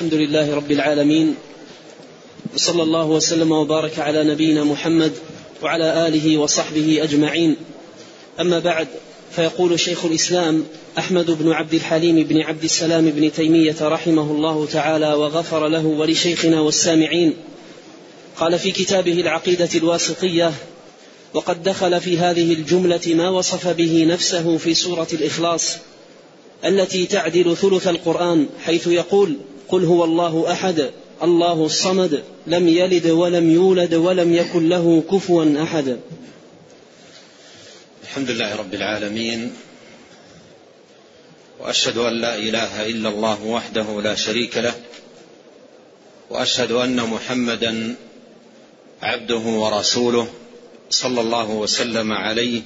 الحمد لله رب العالمين وصلى الله وسلم وبارك على نبينا محمد وعلى آله وصحبه أجمعين. أما بعد فيقول شيخ الإسلام أحمد بن عبد الحليم بن عبد السلام بن تيمية رحمه الله تعالى وغفر له ولشيخنا والسامعين. قال في كتابه العقيدة الواسطية وقد دخل في هذه الجملة ما وصف به نفسه في سورة الإخلاص التي تعدل ثلث القرآن حيث يقول قل هو الله أحد الله الصمد لم يلد ولم يولد ولم يكن له كفوا أحد. الحمد لله رب العالمين وأشهد أن لا إله إلا الله وحده لا شريك له وأشهد أن محمدا عبده ورسوله صلى الله وسلم عليه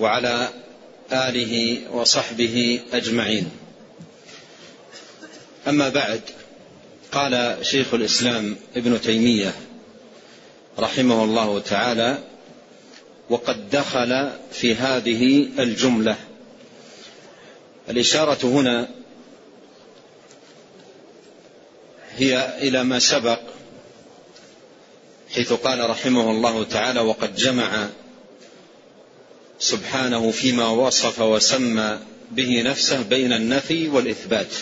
وعلى آله وصحبه أجمعين. أما بعد قال شيخ الإسلام ابن تيمية رحمه الله تعالى وقد دخل في هذه الجملة الإشارة هنا هي إلى ما سبق حيث قال رحمه الله تعالى وقد جمع سبحانه فيما وصف وسمى به نفسه بين النفي والإثبات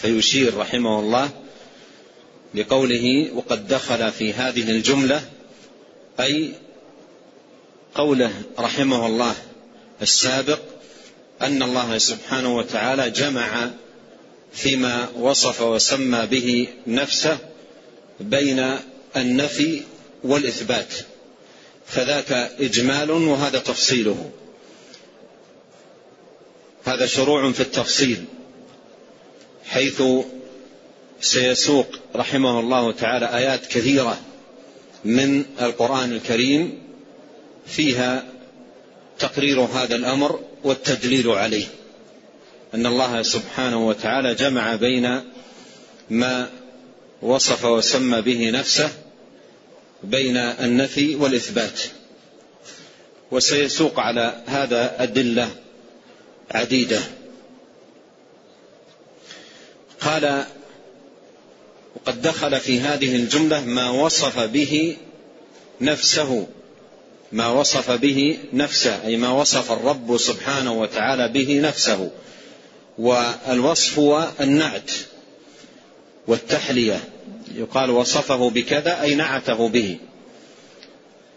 فيشير رحمه الله لقوله وقد دخل في هذه الجملة أي قوله رحمه الله السابق أن الله سبحانه وتعالى جمع فيما وصف وسمى به نفسه بين النفي والإثبات فذاك إجمال وهذا تفصيله. هذا شروع في التفصيل. حيث سيسوق رحمه الله تعالى آيات كثيرة من القرآن الكريم فيها تقرير هذا الأمر والتدليل عليه. أن الله سبحانه وتعالى جمع بين ما وصف وسمى به نفسه بين النفي والإثبات. وسيسوق على هذا أدلة عديدة. قال وقد دخل في هذه الجملة ما وصف به نفسه. ما وصف به نفسه أي ما وصف الرب سبحانه وتعالى به نفسه. والوصف هو النعت والتحلية. يقال وصفه بكذا أي نعته به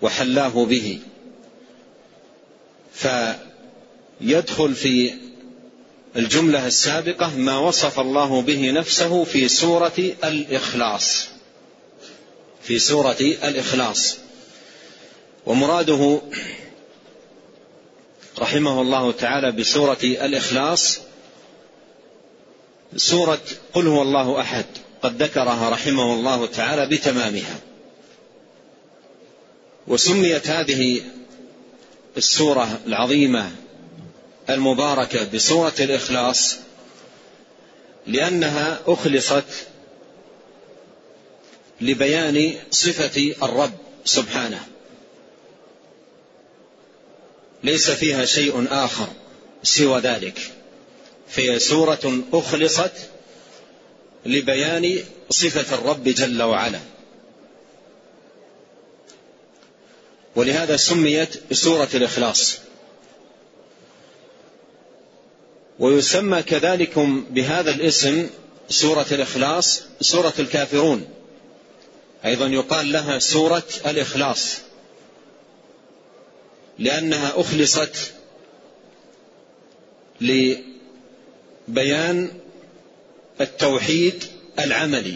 وحلاه به. فيدخل في الجملة السابقة ما وصف الله به نفسه في سورة الإخلاص. في سورة الإخلاص. ومراده رحمه الله تعالى بسورة الإخلاص سورة قل هو الله أحد قد ذكرها رحمه الله تعالى بتمامها. وسميت هذه السورة العظيمة المباركة بسوره الإخلاص لأنها أخلصت لبيان صفة الرب سبحانه. ليس فيها شيء آخر سوى ذلك فهي سورة أخلصت لبيان صفة الرب جل وعلا. ولهذا سميت بسورة الإخلاص. ويسمى كذلك بهذا الاسم سورة الإخلاص سورة الكافرون. أيضا يقال لها سورة الإخلاص. لأنها أخلصت لبيان التوحيد العملي.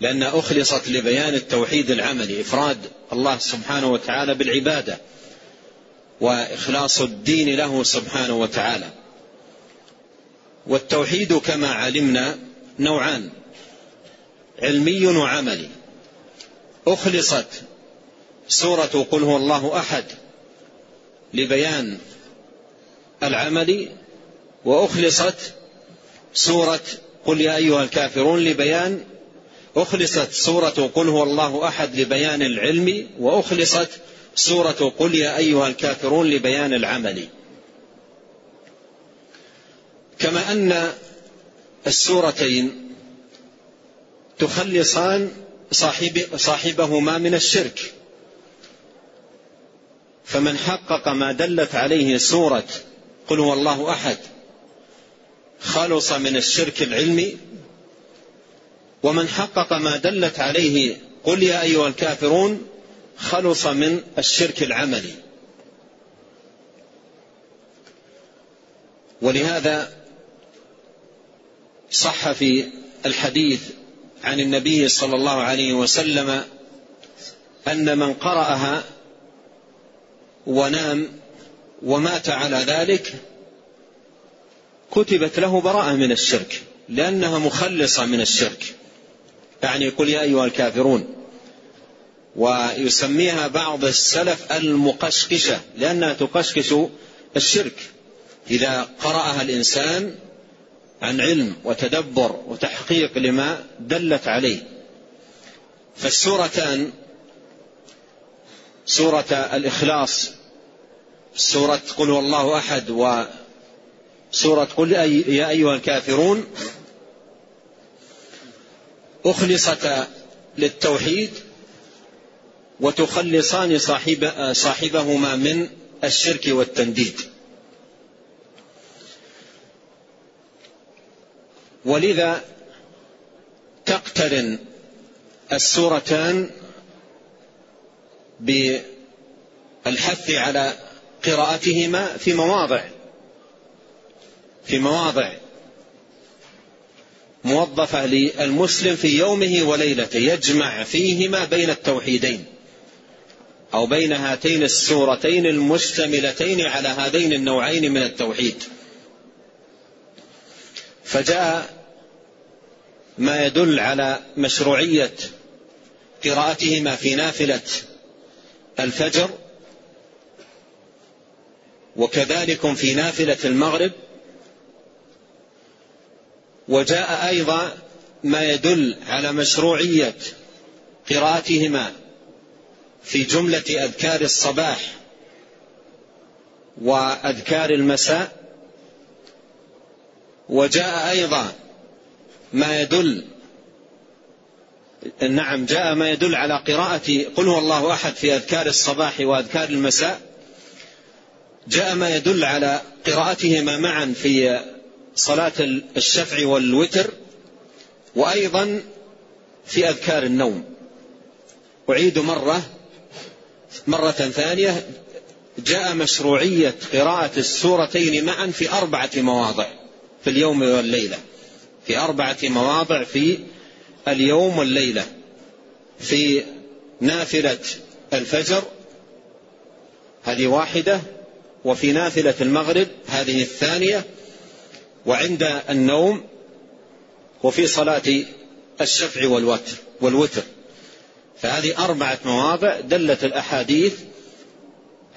لأنها أخلصت لبيان التوحيد العملي إفراد الله سبحانه وتعالى بالعبادة. وإخلاص الدين له سبحانه وتعالى. والتوحيد كما علمنا نوعان علمي وعملي. أخلصت سورة قل هو الله أحد لبيان العمل وأخلصت سورة قل يا أيها الكافرون لبيان أخلصت سورة قل هو الله أحد لبيان العلم وأخلصت سورة قل يا أيها الكافرون لبيان العمل. كما أن السورتين تخلصان صاحب صاحبهما من الشرك. فمن حقق ما دلت عليه سورة قل هو الله أحد خلص من الشرك العلمي ومن حقق ما دلت عليه قل يا أيها الكافرون خلص من الشرك العملي. ولهذا صح في الحديث عن النبي صلى الله عليه وسلم أن من قرأها ونام ومات على ذلك كتبت له براءة من الشرك لأنها مخلصة من الشرك. يعني قل يا أيها الكافرون ويسميها بعض السلف المقشقشة لأنها تقشقش الشرك. إذا قرأها الإنسان عن علم وتدبر وتحقيق لما دلت عليه. فالسورتان سورة الإخلاص سورة قل هو الله أحد وسورة قل يا أيها الكافرون أخلصتا للتوحيد وتخلصان صاحب صاحبهما من الشرك والتنديد. ولذا تقترن السورتان بالحث على قراءتهما في مواضع في مواضع موظفة للمسلم في يومه وليلته يجمع فيهما بين التوحيدين. أو بين هاتين السورتين المشتملتين على هذين النوعين من التوحيد. فجاء ما يدل على مشروعية قراءتهما في نافلة الفجر وكذلك في نافلة المغرب. وجاء أيضا ما يدل على مشروعية قراءتهما في جملة أذكار الصباح وأذكار المساء وجاء أيضا ما يدل نعم جاء ما يدل على قراءة قل هو الله أحد في أذكار الصباح وأذكار المساء جاء ما يدل على قراءتهما معا في صلاة الشفع والوتر وأيضا في أذكار النوم. أعيد مرة مرة ثانية جاء مشروعية قراءة السورتين معا في أربعة مواضع في اليوم والليلة. في أربعة مواضع في اليوم والليلة. في نافلة الفجر هذه واحدة وفي نافلة المغرب هذه الثانية وعند النوم وفي صلاة الشفع والوتر والوتر. فهذه أربعة مواضع دلت الأحاديث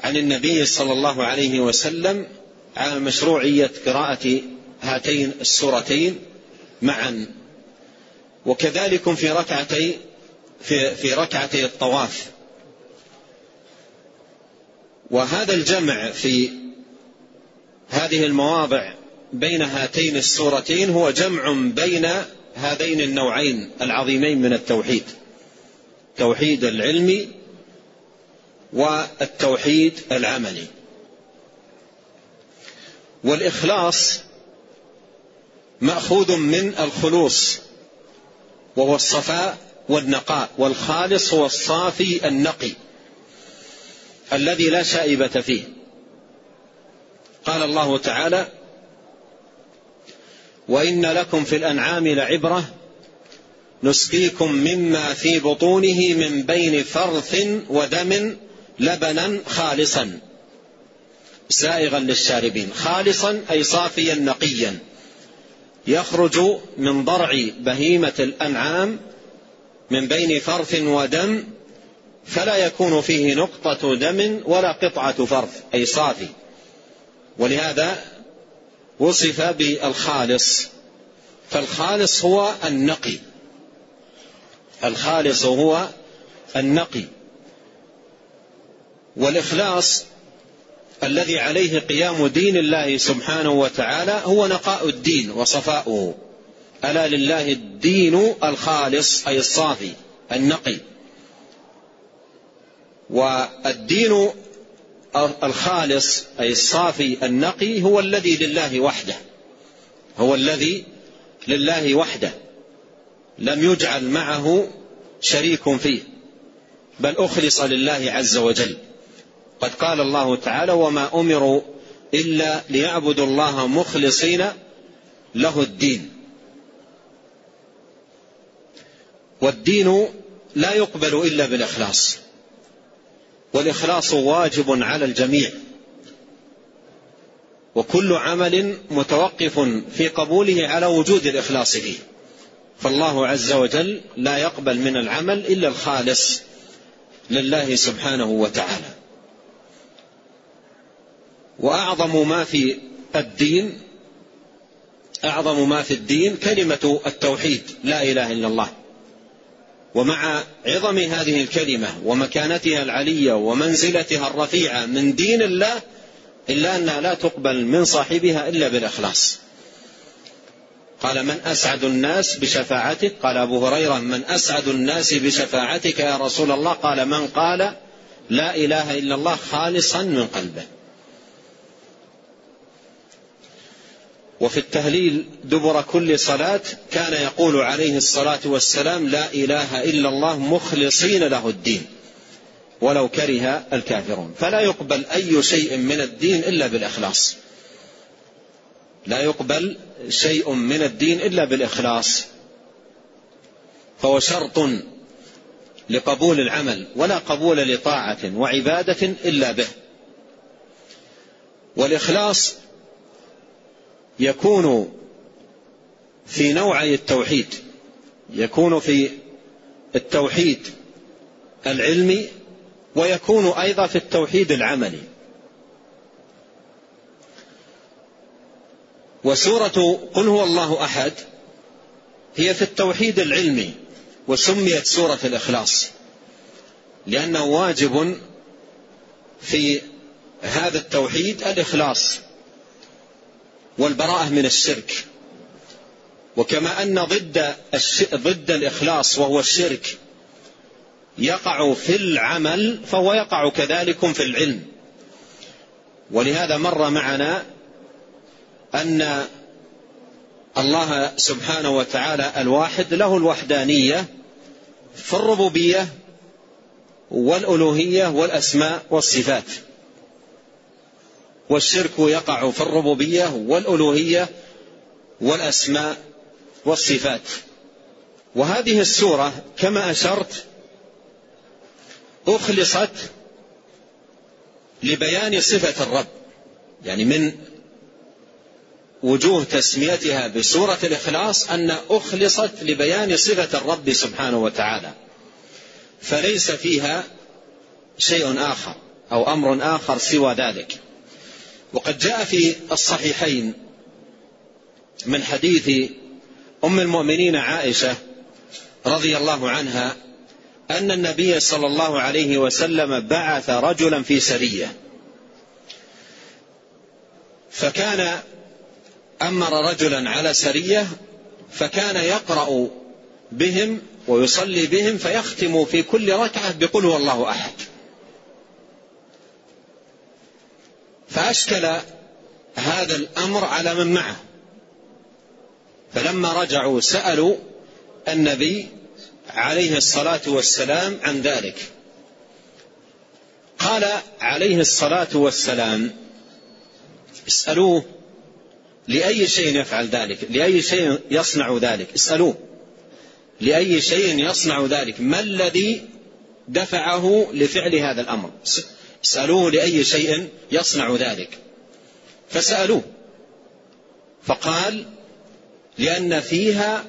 عن النبي صلى الله عليه وسلم على مشروعية قراءة هاتين السورتين معا. وكذلك في ركعتي في في ركعتي الطواف. وهذا الجمع في هذه المواضع بين هاتين السورتين هو جمع بين هذين النوعين العظيمين من التوحيد. التوحيد العلمي والتوحيد العملي. والإخلاص مأخوذ من الخلوص وهو الصفاء والنقاء والخالص هو الصافي النقي الذي لا شائبة فيه. قال الله تعالى وإن لكم في الأنعام لعبرة نسقيكم مما في بطونه من بين فرث ودم لبنا خالصا. سائغا للشاربين. خالصا أي صافيا نقيا. يخرج من ضرع بهيمة الأنعام من بين فرث ودم فلا يكون فيه نقطة دم ولا قطعة فرث أي صافي. ولهذا وصف بالخالص. فالخالص هو النقي. الخالص هو النقي. والإخلاص الذي عليه قيام دين الله سبحانه وتعالى هو نقاء الدين وصفاؤه. ألا لله الدين الخالص أي الصافي النقي. والدين الخالص أي الصافي النقي هو الذي لله وحده. هو الذي لله وحده. لم يجعل معه شريك فيه بل أخلص لله عز وجل. قد قال الله تعالى وما أمروا إلا ليعبدوا الله مخلصين له الدين والدين لا يقبل إلا بالإخلاص والإخلاص واجب على الجميع. وكل عمل متوقف في قبوله على وجود الإخلاص فيه. فالله عز وجل لا يقبل من العمل إلا الخالص لله سبحانه وتعالى. وأعظم ما في الدين أعظم ما في الدين كلمة التوحيد لا إله إلا الله. ومع عظم هذه الكلمة ومكانتها العلية ومنزلتها الرفيعة من دين الله إلا أنها لا تقبل من صاحبها إلا بالإخلاص. قال من أسعد الناس بشفاعتك؟ قال أبو هريرة من أسعد الناس بشفاعتك يا رسول الله؟ قال من قال لا إله إلا الله خالصا من قلبه. وفي التهليل دبر كل صلاة كان يقول عليه الصلاة والسلام لا إله إلا الله مخلصين له الدين ولو كره الكافرون. فلا يقبل أي شيء من الدين إلا بالإخلاص. لا يقبل شيء من الدين إلا بالإخلاص. فهو شرط لقبول العمل ولا قبول لطاعة وعبادة إلا به. والإخلاص يكون في نوعي التوحيد يكون في التوحيد العلمي ويكون أيضا في التوحيد العملي. وسورة قل هو الله أحد هي في التوحيد العلمي وسميت سورة الإخلاص. لأنه واجب في هذا التوحيد الإخلاص والبراءة من الشرك. وكما أن ضد ضد الإخلاص وهو الشرك يقع في العمل فهو يقع كذلك في العلم. ولهذا مر معنا أن الله سبحانه وتعالى الواحد له الوحدانية في الربوبية والألوهية والأسماء والصفات. والشرك يقع في الربوبية والألوهية والأسماء والصفات. وهذه السورة كما أشرت أخلصت لبيان صفة الرب يعني من وجوه تسميتها بسورة الإخلاص أن أخلصت لبيان صفة الرب سبحانه وتعالى. فليس فيها شيء آخر أو أمر آخر سوى ذلك. وقد جاء في الصحيحين من حديث أم المؤمنين عائشة رضي الله عنها أن النبي صلى الله عليه وسلم بعث رجلا في سرية. فكان أمر رجلا على سرية فكان يقرأ بهم ويصلي بهم فيختم في كل ركعة بقل هو الله أحد. فأشكل هذا الأمر على من معه. فلما رجعوا سألوا النبي عليه الصلاة والسلام عن ذلك. قال عليه الصلاة والسلام اسألوه لأي شيء يفعل ذلك لأي شيء يصنع ذلك. اسألوه. لأي شيء يصنع ذلك. ما الذي دفعه لفعل هذا الأمر؟ سألوه لأي شيء يصنع ذلك. فسألوه. فقال لأن فيها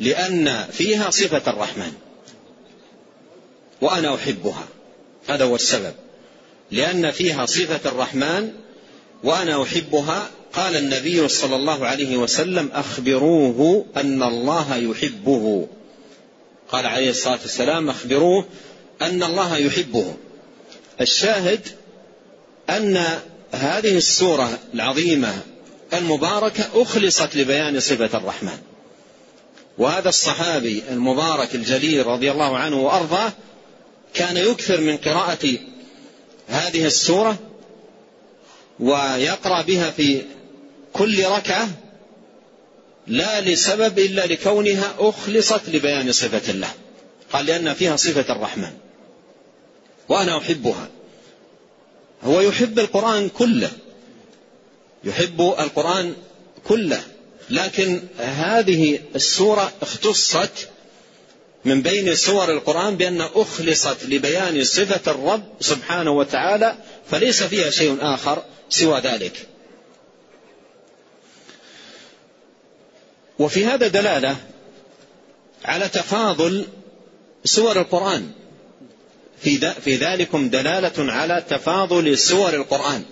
لأن فيها صفة الرحمن. وأنا أحبها. هذا هو السبب. لأن فيها صفة الرحمن وأنا أحبها قال النبي صلى الله عليه وسلم أخبروه أن الله يحبه. قال عليه الصلاة والسلام أخبروه أن الله يحبه. الشاهد أن هذه السورة العظيمة المباركة أخلصت لبيان صفة الرحمن. وهذا الصحابي المبارك الجليل رضي الله عنه وأرضاه كان يكثر من قراءة هذه السورة ويقرأ بها في كل ركعة لا لسبب إلا لكونها أخلصت لبيان صفة الله. قال لأن فيها صفة الرحمن. وأنا أحبها. هو يحب القرآن كله. يحب القرآن كله. لكن هذه السورة اختصت من بين سور القرآن بأن أخلصت لبيان صفة الرب سبحانه وتعالى فليس فيها شيء آخر سوى ذلك. وفي هذا دلالة على تفاضل سور القرآن. في في ذلكم دلالة على تفاضل سور القرآن.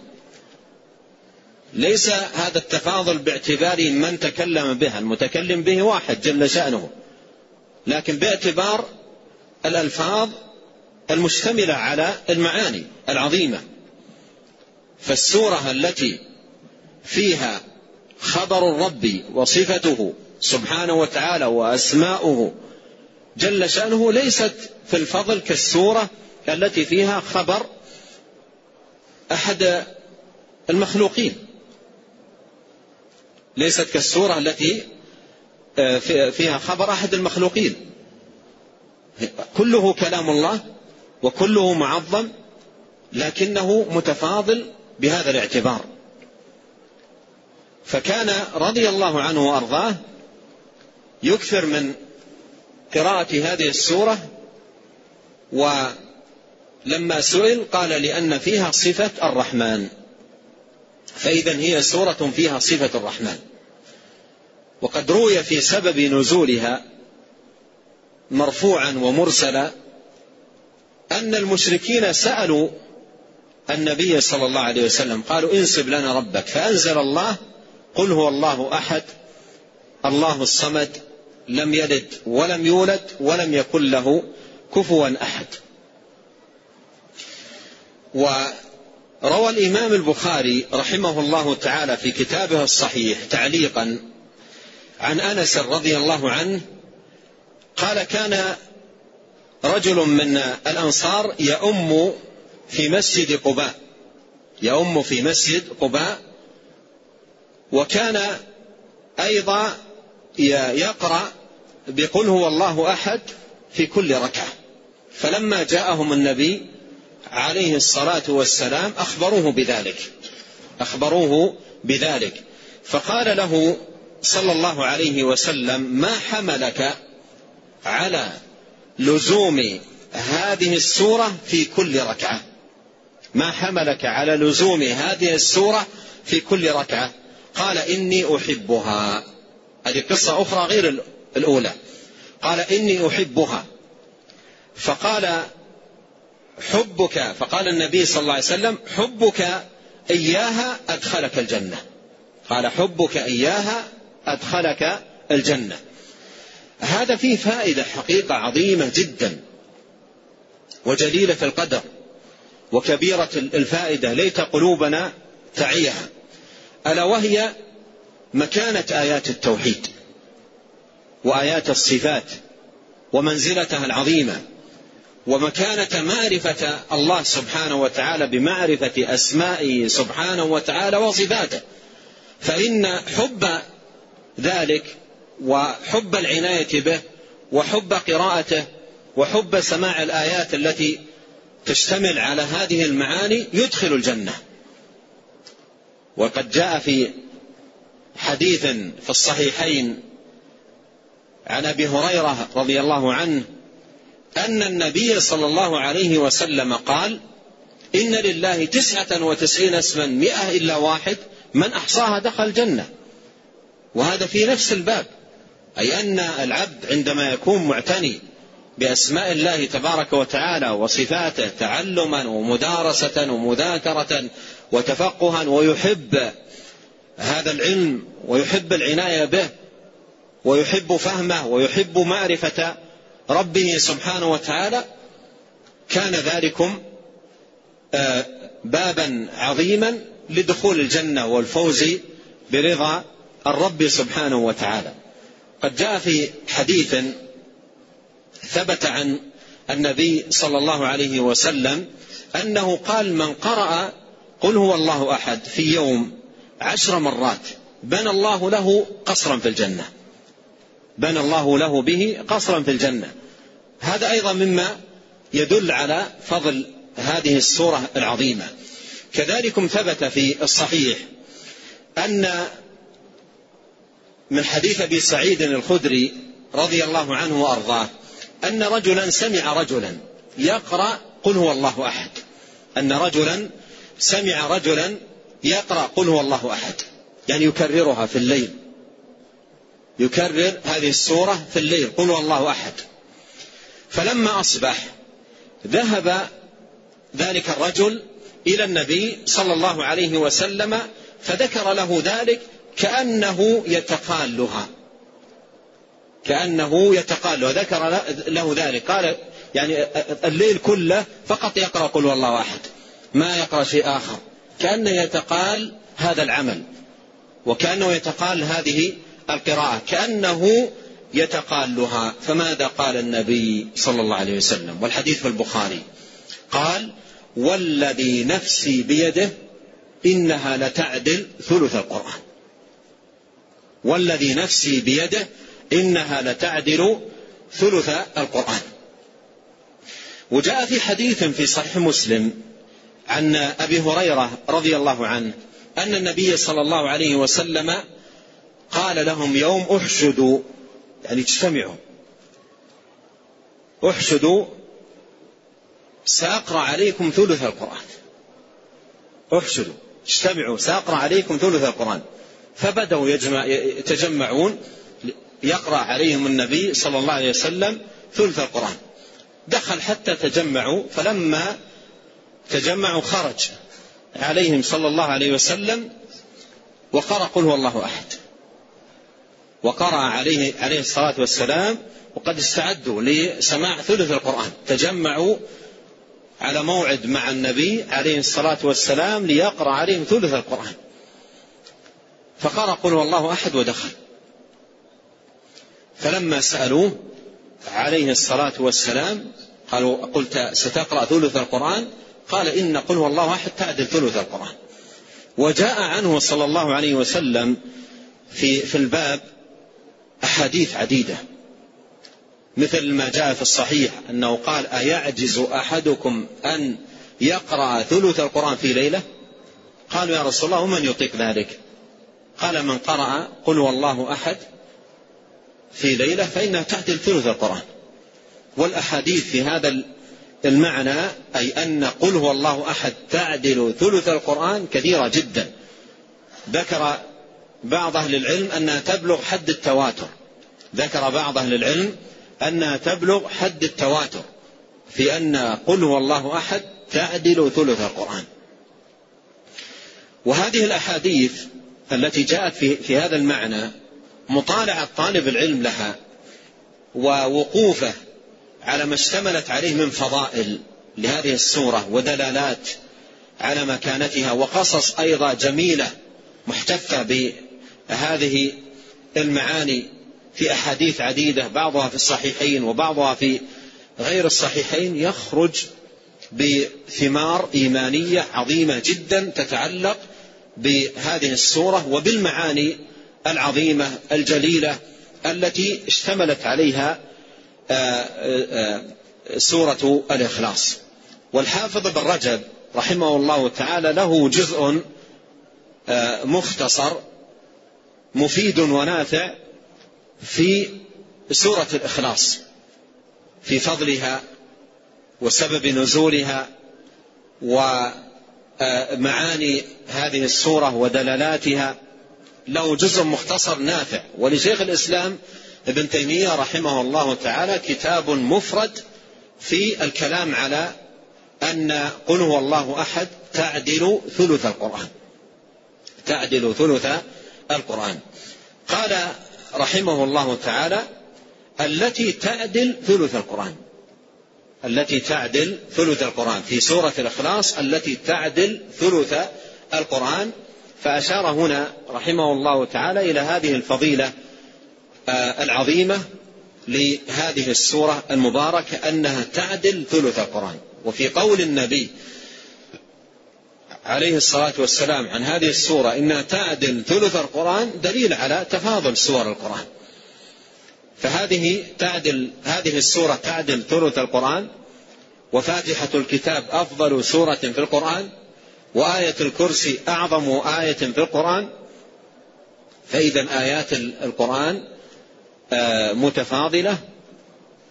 ليس هذا التفاضل باعتبار من تكلم بها المتكلم به واحد جل شأنه. لكن باعتبار الألفاظ المشتملة على المعاني العظيمة. فالسورة التي فيها خبر الرب وصفته سبحانه وتعالى وأسماؤه. جل شأنه ليست في الفضل كالسورة التي فيها خبر أحد المخلوقين. ليست كالسورة التي آه، فيها خبر أحد المخلوقين. كله كلام الله وكله معظم لكنه متفاضل بهذا الاعتبار. فكان رضي الله عنه وأرضاه يكثر من قراءة هذه السورة ولما سئل قال لأن فيها صفة الرحمن. فإذا هي سورة فيها صفة الرحمن. وقد روي في سبب نزولها مرفوعا ومرسلا أن المشركين سألوا النبي صلى الله عليه وسلم قالوا انسب لنا ربك فأنزل الله قل هو الله أحد الله الصمد لم يلد ولم يولد ولم يكن له كفوا أحد. وروى الإمام البخاري رحمه الله تعالى في كتابه الصحيح تعليقا عن أنس رضي الله عنه قال كان رجل من الأنصار يؤم في مسجد قباء يؤم في مسجد قباء وكان أيضا يقرأ بقل هو الله أحد في كل ركعة. فلما جاءهم النبي عليه الصلاة والسلام أخبروه بذلك. أخبروه بذلك. فقال له صلى الله عليه وسلم ما حملك على لزوم هذه السورة في كل ركعة؟ ما حملك على لزوم هذه السورة في كل ركعة؟ قال إني أحبها. هذه قصة أخرى غير الأولى. قال إني أحبها. فقال حبك فقال النبي صلى الله عليه وسلم حبك إياها أدخلك الجنة. قال حبك إياها أدخلك الجنة. هذا فيه فائدة حقيقة عظيمة جدا وجليلة القدر وكبيرة الفائدة ليت قلوبنا تعيها. ألا وهي مكانة آيات التوحيد وآيات الصفات ومنزلتها العظيمة ومكانة معرفة الله سبحانه وتعالى بمعرفة أسمائه سبحانه وتعالى وصفاته. فإن حب ذلك وحب العناية به وحب قراءته وحب سماع الآيات التي تشتمل على هذه المعاني يدخل الجنة. وقد جاء في حديث في الصحيحين عن أبي هريرة رضي الله عنه أن النبي صلى الله عليه وسلم قال إن لله تسعة وتسعين اسما مئة إلا واحد من أحصاها دخل الجنة. وهذا في نفس الباب أي أن العبد عندما يكون معتني بأسماء الله تبارك وتعالى وصفاته تعلما ومدارسة ومذاكرة وتفقها ويحب هذا العلم ويحب العناية به ويحب فهمه ويحب معرفة ربه سبحانه وتعالى كان ذلكم آه، بابا عظيما لدخول الجنة والفوز برضا الرب سبحانه وتعالى. قد جاء في حديث ثبت عن النبي صلى الله عليه وسلم أنه قال من قرأ قل هو الله أحد في يوم عشر مرات بنى الله له قصرا في الجنة. بنى الله له به قصرا في الجنة. هذا أيضا مما يدل على فضل هذه السورة العظيمة. كذلكم ثبت في الصحيح أن من حديث أبي سعيد الخدري رضي الله عنه وأرضاه أن رجلا سمع رجلا يقرأ قل هو الله أحد. أن رجلا سمع رجلا يقرأ قل هو الله أحد. يعني يكررها في الليل. يكرر هذه السورة في الليل. قل هو الله أحد. فلما أصبح ذهب ذلك الرجل إلى النبي صلى الله عليه وسلم فذكر له ذلك كأنه يتقالها. كأنه يتقالها. ذكر له ذلك. قال يعني الليل كله فقط يقرأ قل والله أحد. ما يقرأ شيء آخر. كأنه يتقال هذا العمل. وكأنه يتقال هذه القراءة. كأنه يتقالها. فماذا قال النبي صلى الله عليه وسلم؟ والحديث في البخاري. قال والذي نفسي بيده إنها لتعدل ثلث القرآن. والذي نفسي بيده إنها لتعدل ثلث القرآن. وجاء في حديث في صحيح مسلم عن أبي هريرة رضي الله عنه أن النبي صلى الله عليه وسلم قال لهم يوم احشدوا يعني اجتمعوا. أحشدوا سأقرأ عليكم ثلث القرآن. أحشدوا اجتمعوا سأقرأ عليكم ثلث القرآن. فبدأوا يجمع يتجمعون يقرأ عليهم النبي صلى الله عليه وسلم ثلث القرآن. دخل حتى تجمعوا فلما تجمعوا خرج عليهم صلى الله عليه وسلم وقرأ قل هو الله أحد. وقرأ عليه عليه الصلاة والسلام وقد استعدوا لسماع ثلث القرآن. تجمعوا على موعد مع النبي عليه الصلاة والسلام ليقرأ عليهم ثلث القرآن. فقرأ قل هو الله أحد ودخل. فلما سألوه عليه الصلاة والسلام قالوا قلت ستقرأ ثلث القرآن؟ قال إن قل هو الله أحد تعدل ثلث القرآن. وجاء عنه صلى الله عليه وسلم في في الباب أحاديث عديدة. مثل ما جاء في الصحيح أنه قال أيعجز أحدكم أن يقرأ ثلث القرآن في ليلة؟ قالوا يا رسول الله ومن يطيق ذلك؟ قال من قرأ قل والله أحد في ليلة فإنها تعدل ثلث القرآن. والأحاديث في هذا المعنى أي أن قل هو الله أحد تعدل ثلث القرآن كثيرة جدا. ذكر بعض أهل العلم أنها تبلغ حد التواتر. ذكر بعض أهل العلم أنها تبلغ حد التواتر في أن قل هو الله أحد تعدل ثلث القرآن. وهذه الأحاديث التي جاءت في, في هذا المعنى مطالعة طالب العلم لها ووقوفه على ما اشتملت عليه من فضائل لهذه السورة ودلالات على مكانتها وقصص أيضا جميلة محتفة بهذه المعاني في أحاديث عديدة بعضها في الصحيحين وبعضها في غير الصحيحين يخرج بثمار إيمانية عظيمة جدا تتعلق بهذه السورة وبالمعاني العظيمة الجليلة التي اشتملت عليها سورة الإخلاص. والحافظ بن رجب رحمه الله تعالى له جزء مختصر مفيد ونافع في سورة الإخلاص في فضلها وسبب نزولها ومعاني هذه السورة ودلالاتها. له جزء مختصر نافع. ولشيخ الإسلام ابن تيمية رحمه الله تعالى كتاب مفرد في الكلام على أن قل هو الله أحد تعدل ثلث القرآن. تعدل ثلث القرآن. قال رحمه الله تعالى التي تعدل ثلث القرآن. التي تعدل ثلث القرآن. في سورة الإخلاص التي تعدل ثلث القرآن. فأشار هنا رحمه الله تعالى إلى هذه الفضيلة آه، العظيمة لهذه السورة المباركة أنها تعدل ثلث القرآن. وفي قول النبي عليه الصلاة والسلام عن هذه السورة إنها تعدل ثلث القرآن دليل على تفاضل سور القرآن. فهذه تعدل هذه السورة تعدل ثلث القرآن وفاتحة الكتاب أفضل سورة في القرآن وآية الكرسي أعظم آية في القرآن. فإذا آيات القرآن آه، متفاضلة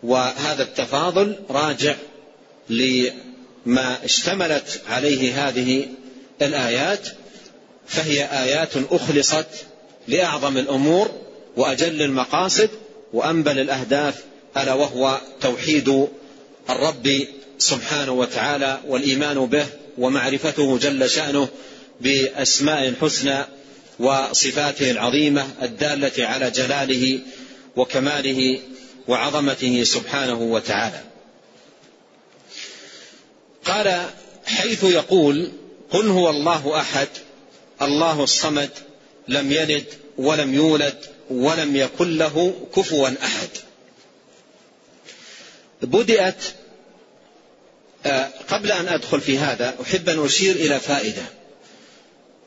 وهذا التفاضل راجع لما اشتملت عليه هذه الآيات فهي آيات أخلصت لأعظم الأمور وأجل المقاصد وأنبل الأهداف ألا وهو توحيد الرب سبحانه وتعالى والإيمان به ومعرفته جل شأنه بأسماء الحسنى وصفاته العظيمة الدالة على جلاله وكماله وعظمته سبحانه وتعالى. قال حيث يقول قل هو الله أحد الله الصمد لم يلد ولم يولد ولم يكن له كفوا أحد. بدأت آه، قبل أن أدخل في هذا أحب أن أشير إلى فائدة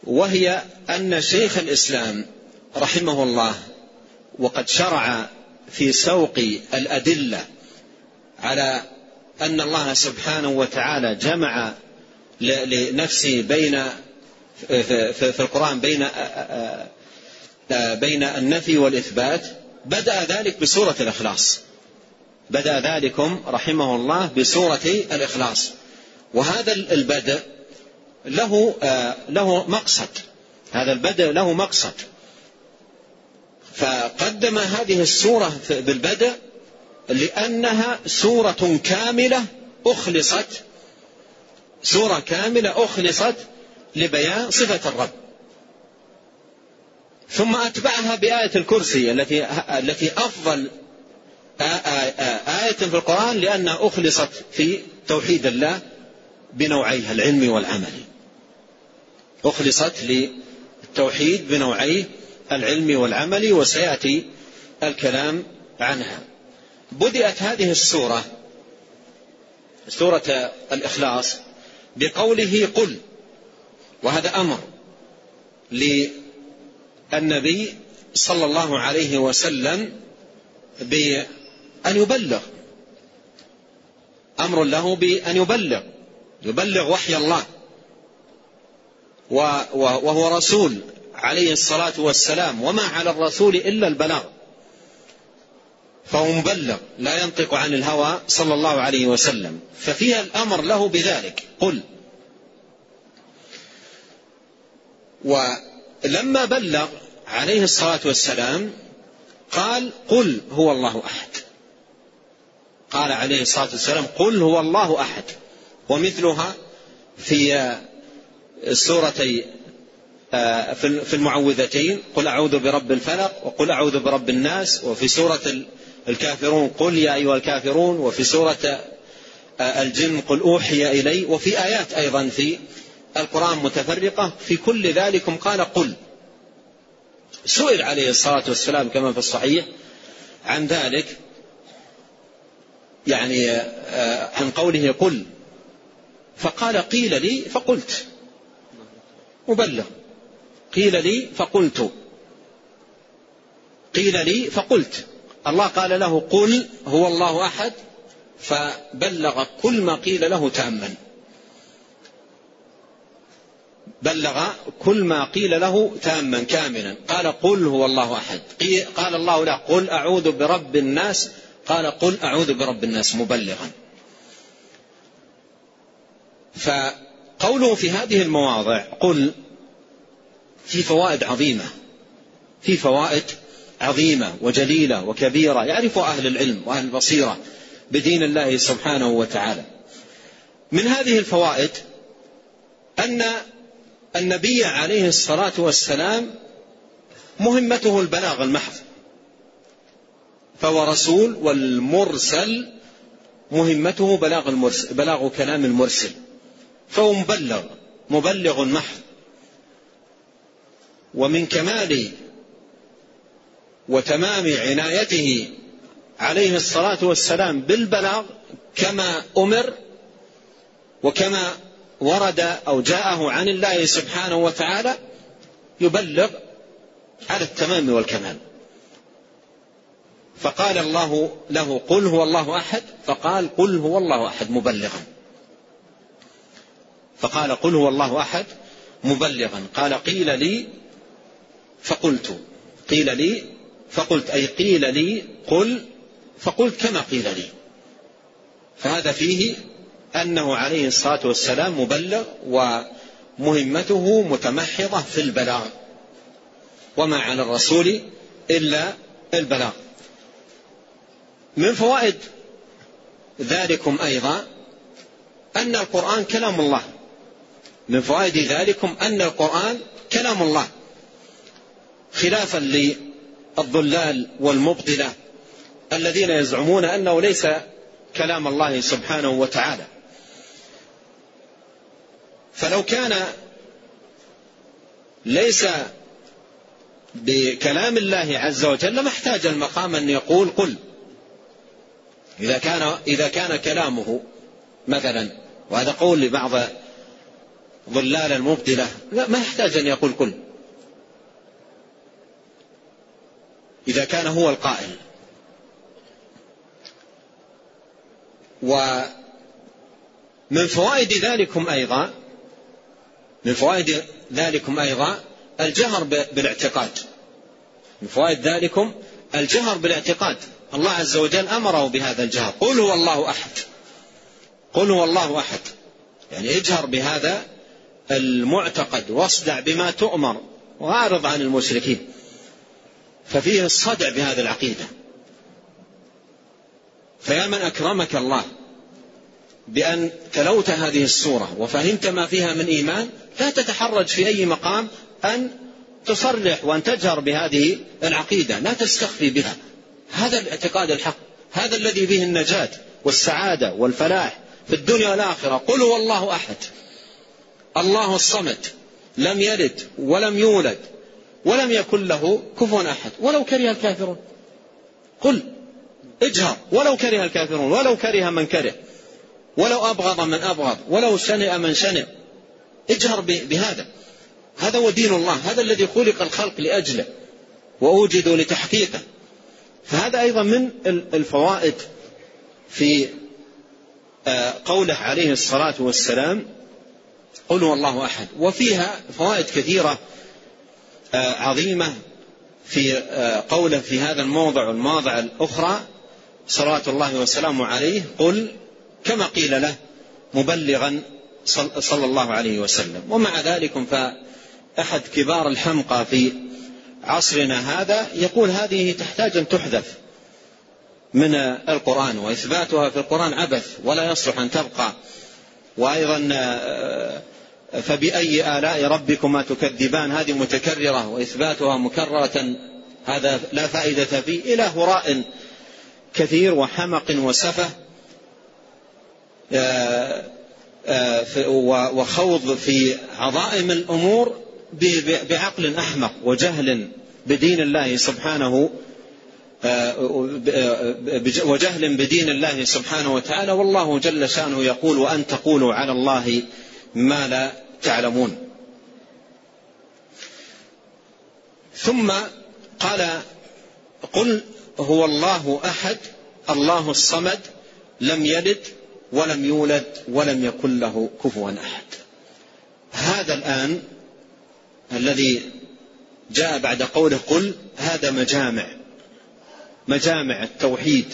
وهي أن شيخ الإسلام رحمه الله وقد شرع في سوق الأدلة على أن الله سبحانه وتعالى جمع لنفسه بين في القرآن بين بين النفي والإثبات بدأ ذلك بسورة الإخلاص. بدأ ذلكم رحمه الله بسورة الإخلاص. وهذا البدء له له مقصد. هذا البدء له مقصد. فقدم هذه السورة بالبدء لأنها سورة كاملة أخلصت سورة كاملة أخلصت لبيان صفة الرب. ثم أتبعها بآية الكرسي التي التي أفضل آية في القرآن لأنها أخلصت في توحيد الله بنوعيها العلم والعمل. أخلصت للتوحيد بنوعيه العلم والعمل وسيأتي الكلام عنها. بدأت هذه السورة سورة الإخلاص بقوله قل وهذا أمر للنبي صلى الله عليه وسلم بأن يبلغ أمر له بأن يبلغ يبلغ وحي الله وهو رسول عليه الصلاة والسلام وما على الرسول إلا البلاغ. فهو مبلغ لا ينطق عن الهوى صلى الله عليه وسلم. ففيها الأمر له بذلك. قل. ولما بلغ عليه الصلاة والسلام قال قل هو الله أحد. قال عليه الصلاة والسلام قل هو الله أحد. ومثلها في سورتي في المعوذتين قل أعوذ برب الفلق وقل أعوذ برب الناس وفي سورة الكافرون قل يا أيها الكافرون وفي سورة آه، الجن قل أوحي إلي وفي آيات أيضا في القرآن متفرقة في كل ذلكم قال قل. سئل عليه الصلاة والسلام كما في الصحيح عن ذلك يعني آه، عن قوله قل فقال قيل لي فقلت. مبلغ. قيل لي فقلت. قيل لي فقلت. الله قال له قل هو الله أحد. فبلغ كل ما قيل له تاما. بلغ كل ما قيل له تاما كاملا. قال قل هو الله أحد. قال الله له قل أعوذ برب الناس. قال قل أعوذ برب الناس مبلغا. فقوله في هذه المواضع قل في فوائد عظيمة. في فوائد عظيمة وجليلة وكبيرة. يعرف أهل العلم وأهل البصيرة بدين الله سبحانه وتعالى. من هذه الفوائد أن النبي عليه الصلاة والسلام مهمته البلاغ المحض. فهو رسول والمرسل مهمته بلاغ, المرسل بلاغ كلام المرسل. فهو مبلغ مبلغ محض. ومن كمال وتمام عنايته عليه الصلاة والسلام بالبلاغ كما أمر وكما ورد أو جاءه عن الله سبحانه وتعالى يبلغ على التمام والكمال. فقال الله له قل هو الله أحد فقال قل هو الله أحد مبلغا. فقال قل هو الله أحد مبلغا. قال قيل لي فقلت قيل لي فقلت أي قيل لي قل فقلت كما قيل لي. فهذا فيه أنه عليه الصلاة والسلام مبلغ ومهمته متمحضة في البلاغ وما على الرسول إلا البلاغ. من فوائد ذلكم أيضا أن القرآن كلام الله. من فوائد ذلكم أن القرآن كلام الله. خلافا للضلال والمبطلة الذين يزعمون أنه ليس كلام الله سبحانه وتعالى. فلو كان ليس بكلام الله عز وجل لما احتاج المقام أن يقول قل. إذا كان إذا كان كلامه مثلا وهذا قول لبعض ضلال المبطلة لا ما يحتاج أن يقول قل. إذا كان هو القائل. ومن فوائد ذلكم أيضا من فوائد ذلكم أيضا الجهر بالاعتقاد. من فوائد ذلكم الجهر بالاعتقاد. الله عز وجل أمره بهذا الجهر. قل هو الله أحد. قل هو الله أحد. يعني اجهر بهذا المعتقد واصدع بما تؤمر. وأعرض عن المشركين. ففيه الصدع بهذه العقيدة. فيا من أكرمك الله بأن تلوت هذه السورة وفهمت ما فيها من إيمان لا تتحرج في أي مقام أن تصرح وأن تجهر بهذه العقيدة لا تستخفي بها. هذا الاعتقاد الحق. هذا الذي به النجاة والسعادة والفلاح في الدنيا والآخرة. قل هو الله أحد. الله الصمد. لم يلد ولم يولد. ولم يكن له كفوا أحد. ولو كره الكافرون. قل اجهر. ولو كره الكافرون ولو كره من كره. ولو أبغض من أبغض. ولو شنئ من شنئ. اجهر بهذا. هذا هو دين الله. هذا الذي خلق الخلق لأجله. وأوجدوا لتحقيقه. فهذا أيضا من الفوائد في آه، قوله عليه الصلاة والسلام قل هو الله أحد. وفيها فوائد كثيرة عظيمة في آه، قولة في هذا الموضع والمواضع الأخرى. صلوات الله وسلامه عليه. قل كما قيل له مبلغا صلى الله عليه وسلم. ومع ذلك فأحد كبار الحمقى في عصرنا هذا يقول هذه تحتاج أن تحذف من القرآن وإثباتها في القرآن عبث ولا يصلح أن تبقى. وأيضا آه، فبأي آلاء ربكما تكذبان؟ هذه متكررة وإثباتها مكررة. هذا لا فائدة فيه إلى هراء كثير وحمق وسفه آه، آه، وخوض في عظائم الأمور بعقل أحمق وجهل بدين الله سبحانه آه، وجهل بدين الله سبحانه وتعالى. والله جل شأنه يقول وأن تقولوا على الله ما لا تعلمون. ثم قال قل هو الله أحد الله الصمد لم يلد ولم يولد ولم يكن له كفوا أحد. هذا الآن الذي جاء بعد قوله قل هذا مجامع مجامع التوحيد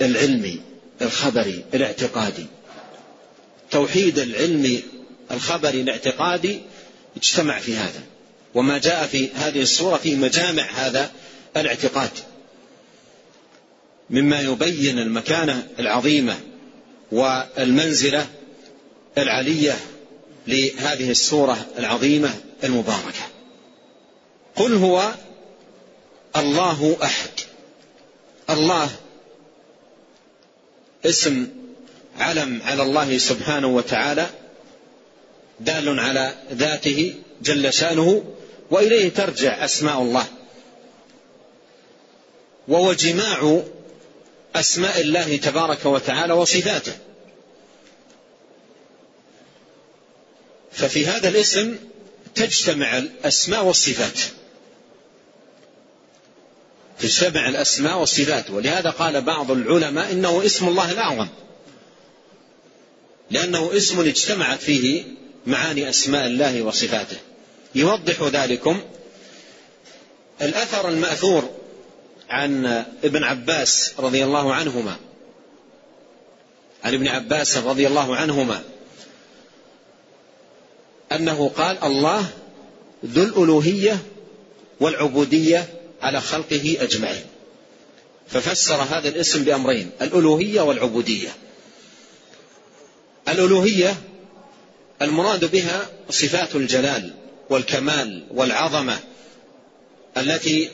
العلمي الخبري الاعتقادي. توحيد العلمي الخبري الاعتقادي اجتمع في هذا. وما جاء في هذه السورة في مجامع هذا الاعتقاد. مما يبين المكانة العظيمة والمنزلة العلية لهذه السورة العظيمة المباركة. قل هو الله أحد. الله اسم علم على الله سبحانه وتعالى دال على ذاته جل شأنه وإليه ترجع أسماء الله. وهو جماع أسماء الله تبارك وتعالى وصفاته. ففي هذا الاسم تجتمع الأسماء والصفات. تجتمع الأسماء والصفات. ولهذا قال بعض العلماء إنه اسم الله الأعظم. لأنه اسم اجتمعت فيه معاني أسماء الله وصفاته. يوضح ذلكم الأثر المأثور عن ابن عباس رضي الله عنهما. عن ابن عباس رضي الله عنهما. أنه قال الله ذو الألوهية والعبودية على خلقه أجمعين. ففسر هذا الاسم بأمرين الألوهية والعبودية. الألوهية المراد بها صفات الجلال والكمال والعظمة التي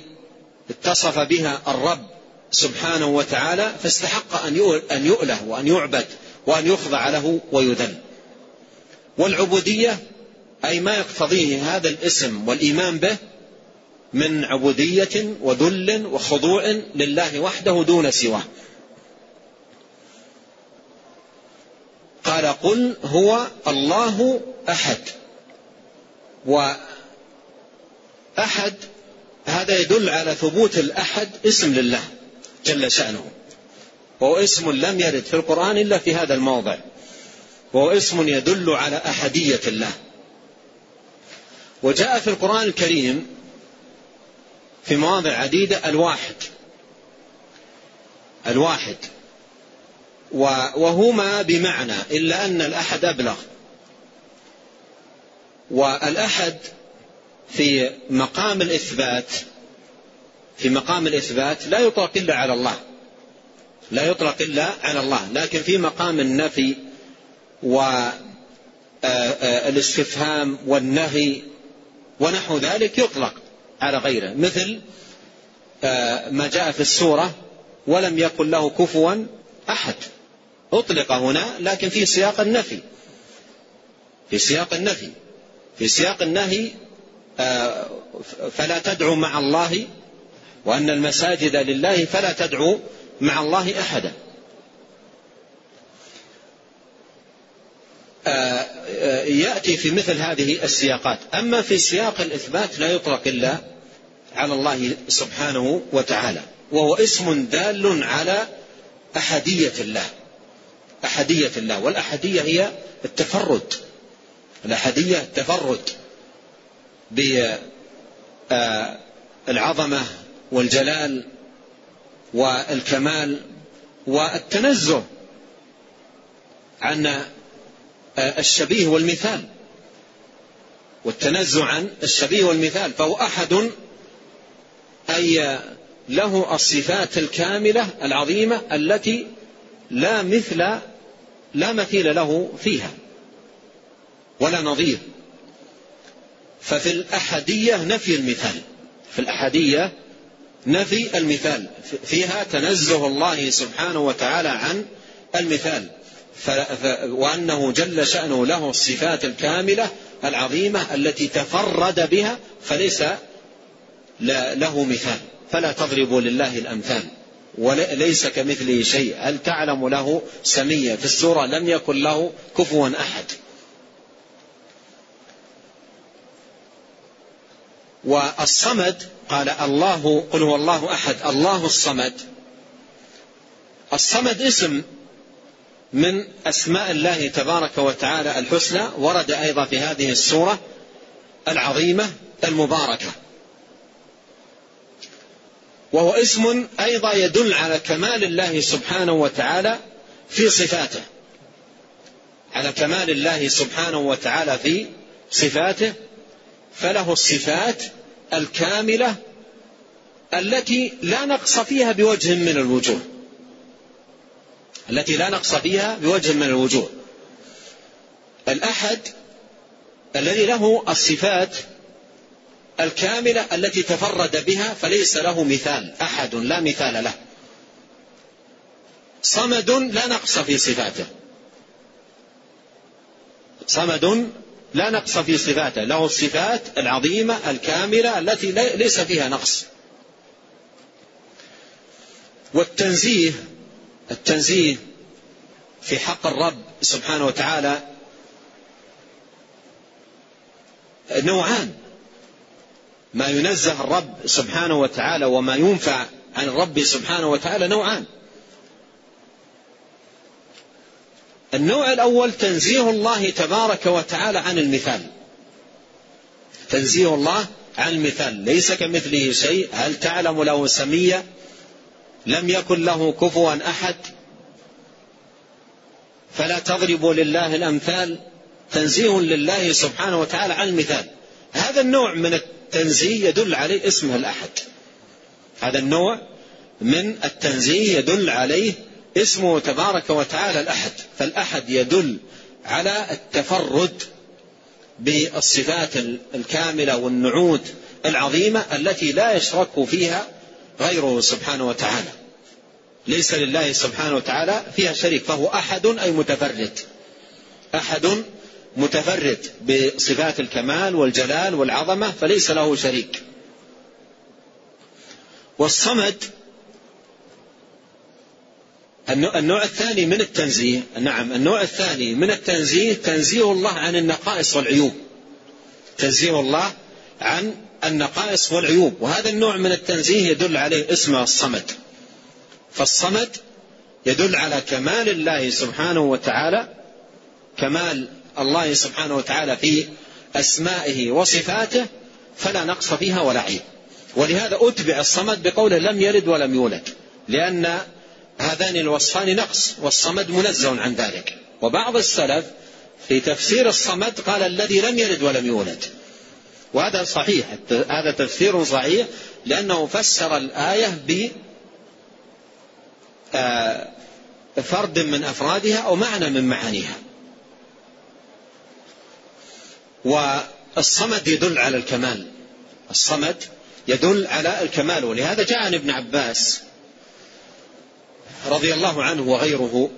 اتصف بها الرب سبحانه وتعالى فاستحق أن يؤله وأن يعبد وأن يخضع له ويذل. والعبودية أي ما يقتضيه هذا الاسم والإيمان به من عبودية وذل وخضوع لله وحده دون سواه. قال قل هو الله أحد. واحد هذا يدل على ثبوت الأحد اسم لله جل شأنه. وهو اسم لم يرد في القرآن إلا في هذا الموضع. وهو اسم يدل على أحدية الله. وجاء في القرآن الكريم في مواضع عديدة الواحد. الواحد. وهما بمعنى إلا أن الأحد أبلغ. والأحد في مقام الإثبات في مقام الإثبات لا يطلق إلا على الله. لا يطلق إلا على الله لكن في مقام النفي والاستفهام والنهي ونحو ذلك يطلق على غيره. مثل ما جاء في السورة ولم يكن له كفوا أحد. أطلق هنا لكن في سياق النفي. في سياق النفي. في سياق النهي آه، فلا تدعوا مع الله وأن المساجد لله فلا تدعوا مع الله أحدا. آه، آه، يأتي في مثل هذه السياقات. أما في سياق الإثبات لا يطلق إلا على الله سبحانه وتعالى وهو اسم دال على أحدية الله. أحدية الله والأحدية هي التفرد. الأحدية التفرد بالعظمة والجلال والكمال والتنزه عن الشبيه والمثال. والتنزه عن الشبيه والمثال فهو أحد أي له الصفات الكاملة العظيمة التي لا مثل لا مثيل له فيها ولا نظير. ففي الأحدية نفي المثال. في الأحدية نفي المثال. فيها تنزه الله سبحانه وتعالى عن المثال. وأنه جل شأنه له الصفات الكاملة العظيمة التي تفرد بها فليس له مثال. فلا تضربوا لله الأمثال. وليس كمثله شيء. هل تعلم له سمية في السورة؟ لم يكن له كفوا أحد. والصمد قال الله قل هو الله أحد. الله الصمد. الصمد اسم من أسماء الله تبارك وتعالى الحسنى ورد أيضا في هذه السورة العظيمة المباركة. وهو اسم أيضا يدل على كمال الله سبحانه وتعالى في صفاته. على كمال الله سبحانه وتعالى في صفاته فله الصفات الكاملة التي لا نقص فيها بوجه من الوجوه. التي لا نقص فيها بوجه من الوجوه. الأحد الذي له الصفات الكاملة التي تفرد بها فليس له مثال أحد لا مثال له. صمد لا نقص في صفاته. صمد لا نقص في صفاته. له الصفات العظيمة الكاملة التي ليس فيها نقص. والتنزيه التنزيه في حق الرب سبحانه وتعالى نوعان. ما ينزه الرب سبحانه وتعالى وما ينفع عن الرب سبحانه وتعالى نوعان. النوع الأول تنزيه الله تبارك وتعالى عن المثال. تنزيه الله عن المثال. ليس كمثله شيء. هل تعلم له سمية؟ لم يكن له كفوا أحد. فلا تضربوا لله الأمثال. تنزيه لله سبحانه وتعالى عن المثال. هذا النوع من التنزيه يدل عليه اسمه الأحد. هذا النوع من التنزيه يدل عليه اسمه تبارك وتعالى الأحد. فالأحد يدل على التفرد بالصفات الكاملة والنعوت العظيمة التي لا يشرك فيها غيره سبحانه وتعالى. ليس لله سبحانه وتعالى فيها شريك فهو أحد أي متفرد. أحد متفرد بصفات الكمال والجلال والعظمة فليس له شريك. والصمد النوع الثاني من التنزيه نعم النوع الثاني من التنزيه تنزيه الله عن النقائص والعيوب. تنزيه الله عن النقائص والعيوب. وهذا النوع من التنزيه يدل عليه اسمه الصمد. فالصمد يدل على كمال الله سبحانه وتعالى كمال الله سبحانه وتعالى في أسمائه وصفاته فلا نقص فيها ولا عيب. ولهذا أتبع الصمد بقوله لم يلد ولم يولد لأن هذان الوصفان نقص والصمد منزه عن ذلك. وبعض السلف في تفسير الصمد قال الذي لم يلد ولم يولد. وهذا صحيح هذا تفسير صحيح لأنه فسر الآية ب آه، فرد من أفرادها أو معنى من معانيها. والصمد يدل على الكمال. الصمد يدل على الكمال. ولهذا جاء عن ابن عباس رضي الله عنه وغيره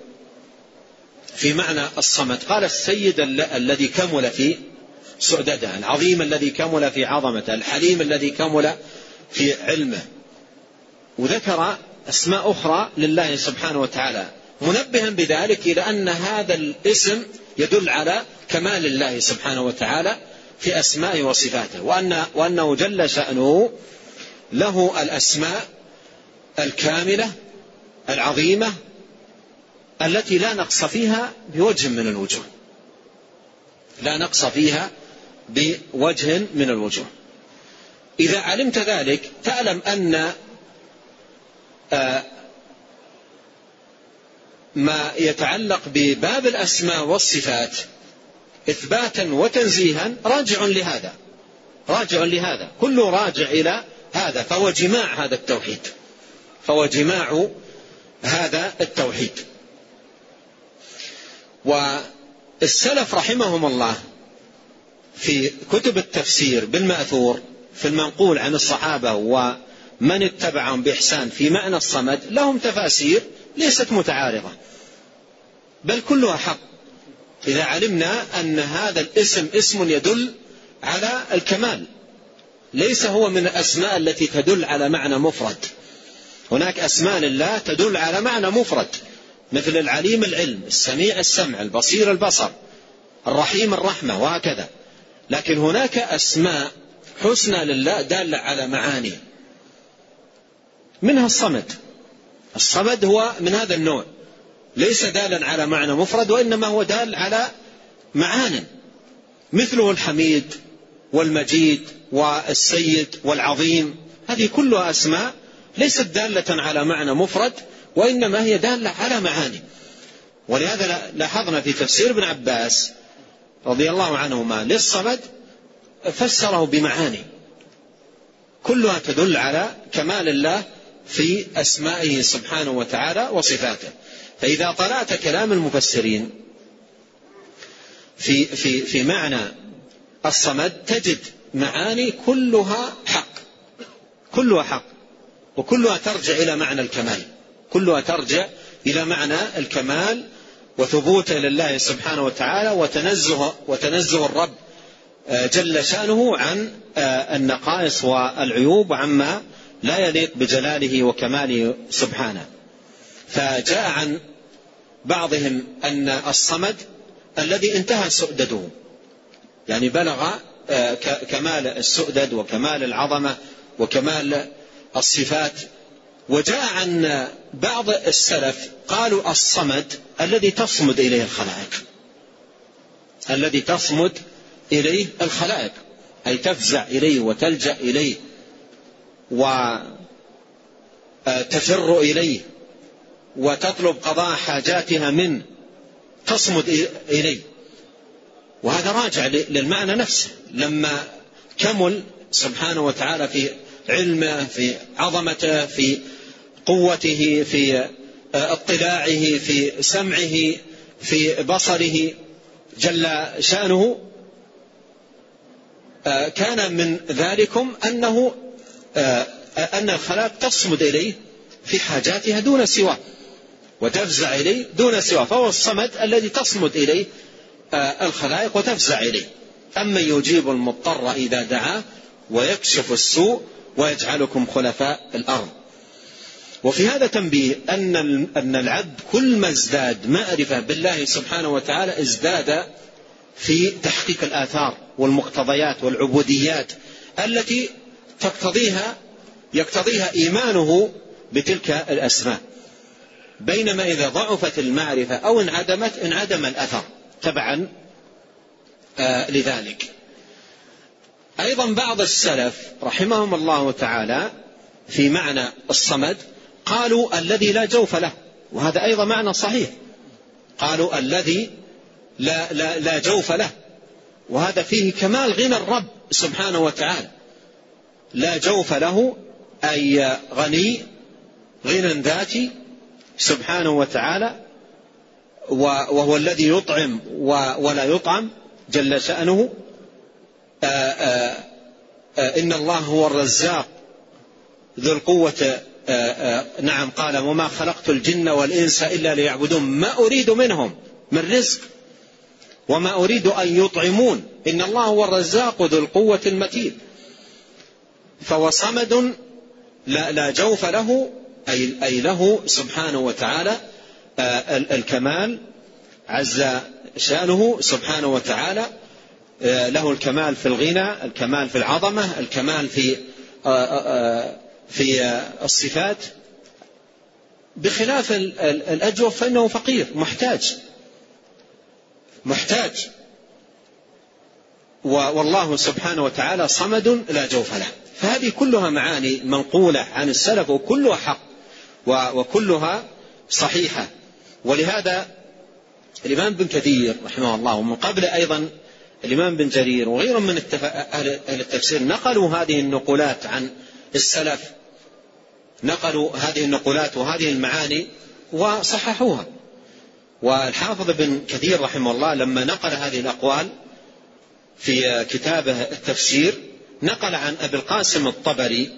في معنى الصمت قال السيد الذي كمل في سعدده العظيم الذي كمل في عظمته الحليم الذي كمل في علمه. وذكر أسماء أخرى لله سبحانه وتعالى. منبها بذلك إلى أن هذا الاسم يدل على كمال الله سبحانه وتعالى في أسمائه وصفاته وان وأنه جل شأنه له الأسماء الكاملة العظيمة التي لا نقص فيها بوجه من الوجوه. لا نقص فيها بوجه من الوجوه. إذا علمت ذلك تعلم أن آه، ما يتعلق بباب الأسماء والصفات إثباتا وتنزيها راجع لهذا راجع لهذا كله راجع إلى هذا فهو جماع هذا التوحيد فهو جماع هذا التوحيد. والسلف رحمهم الله في كتب التفسير بالمأثور في المنقول عن الصحابة ومن اتبعهم بإحسان في معنى الصمد لهم تفاسير ليست متعارضة بل كلها حق. إذا علمنا أن هذا الاسم اسم يدل على الكمال ليس هو من الأسماء التي تدل على معنى مفرد. هناك أسماء لله تدل على معنى مفرد مثل العليم العلم السميع السمع البصير البصر الرحيم الرحمة وهكذا. لكن هناك أسماء حسنى لله دالة على معاني منها الصمد. الصمد هو من هذا النوع. ليس دالا على معنى مفرد وإنما هو دال على معان مثله الحميد والمجيد والسيد والعظيم هذه كلها أسماء ليست دالة على معنى مفرد وإنما هي دالة على معاني. ولهذا لاحظنا في تفسير ابن عباس رضي الله عنهما للصمد فسره بمعاني. كلها تدل على كمال الله في أسمائه سبحانه وتعالى وصفاته. فإذا طلعت كلام المفسرين في في في معنى الصمد تجد معاني كلها حق. كلها حق. وكلها ترجع إلى معنى الكمال. كلها ترجع إلى معنى الكمال وثبوته لله سبحانه وتعالى وتنزه وتنزه الرب آه، جل شأنه عن آه، النقائص والعيوب وعما لا يليق بجلاله وكماله سبحانه. فجاء عن بعضهم أن الصمد الذي انتهى سؤدده. يعني بلغ آه، كمال السؤدد وكمال العظمة وكمال الصفات. وجاء عن بعض السلف قالوا الصمد الذي تصمد إليه الخلائق. الذي تصمد إليه الخلائق. أي تفزع إليه وتلجأ إليه. وتفر إليه وتطلب قضاء حاجاتها منه تصمد إليه. وهذا راجع للمعنى نفسه. لما كمل سبحانه وتعالى في علمه في عظمته في قوته في اطلاعه في سمعه في بصره جل شأنه كان من ذلكم أنه أن الخلائق تصمد إليه في حاجاتها دون سواه وتفزع إليه دون سواه فهو الصمد الذي تصمد إليه الخلائق وتفزع إليه. أما يجيب المضطر إذا دعاه ويكشف السوء ويجعلكم خلفاء الأرض. وفي هذا تنبيه أن أن العبد كل ما ازداد معرفة بالله سبحانه وتعالى ازداد في تحقيق الآثار والمقتضيات والعبوديات التي تقتضيها يقتضيها إيمانه بتلك الأسماء. بينما إذا ضعفت المعرفة أو انعدمت انعدم الأثر تبعا آه لذلك. أيضا بعض السلف رحمهم الله تعالى في معنى الصمد قالوا الذي لا جوف له وهذا أيضا معنى صحيح. قالوا الذي لا, لا, لا جوف له وهذا فيه كمال غنى الرب سبحانه وتعالى. لا جوف له أي غني غنى ذاتي سبحانه وتعالى وهو الذي يطعم ولا يطعم جل شأنه. آآ آآ إن الله هو الرزاق ذو القوة. آه، آه، نعم قال وما خلقت الجن والإنس إلا ليعبدون. ما أريد منهم من رزق. وما أريد أن يطعمون. إن الله هو الرزاق ذو القوة المتين. فهو صمد لا, لا جوف له أي, أي له سبحانه وتعالى آه، الكمال عز شأنه سبحانه وتعالى له الكمال في الغنى الكمال في العظمة الكمال في في الصفات. بخلاف الأجوف فإنه فقير محتاج محتاج. والله سبحانه وتعالى صمد لا جوف له. فهذه كلها معاني منقولة عن السلف وكلها حق وكلها صحيحة. ولهذا الإمام بن كثير رحمه الله ومن قبل أيضا الإمام بن جرير وغيرهم من أهل التفسير نقلوا هذه النقولات عن السلف. نقلوا هذه النقولات وهذه المعاني وصححوها. والحافظ بن كثير رحمه الله لما نقل هذه الأقوال في كتابه التفسير نقل عن أبي القاسم الطبري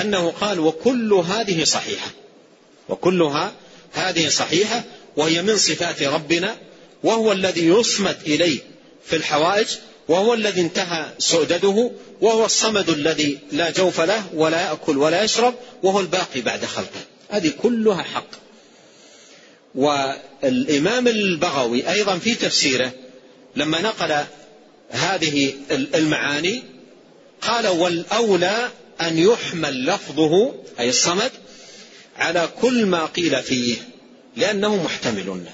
أنه قال وكل هذه صحيحة. وكلها هذه صحيحة وهي من صفات ربنا وهو الذي يصمت إليه في الحوائج وهو الذي انتهى سؤدده وهو الصمد الذي لا جوف له ولا يأكل ولا يشرب وهو الباقي بعد خلقه. هذه كلها حق. والإمام البغوي أيضا في تفسيره لما نقل هذه المعاني قال والأولى أن يحمل لفظه أي الصمد على كل ما قيل فيه لأنه محتمل.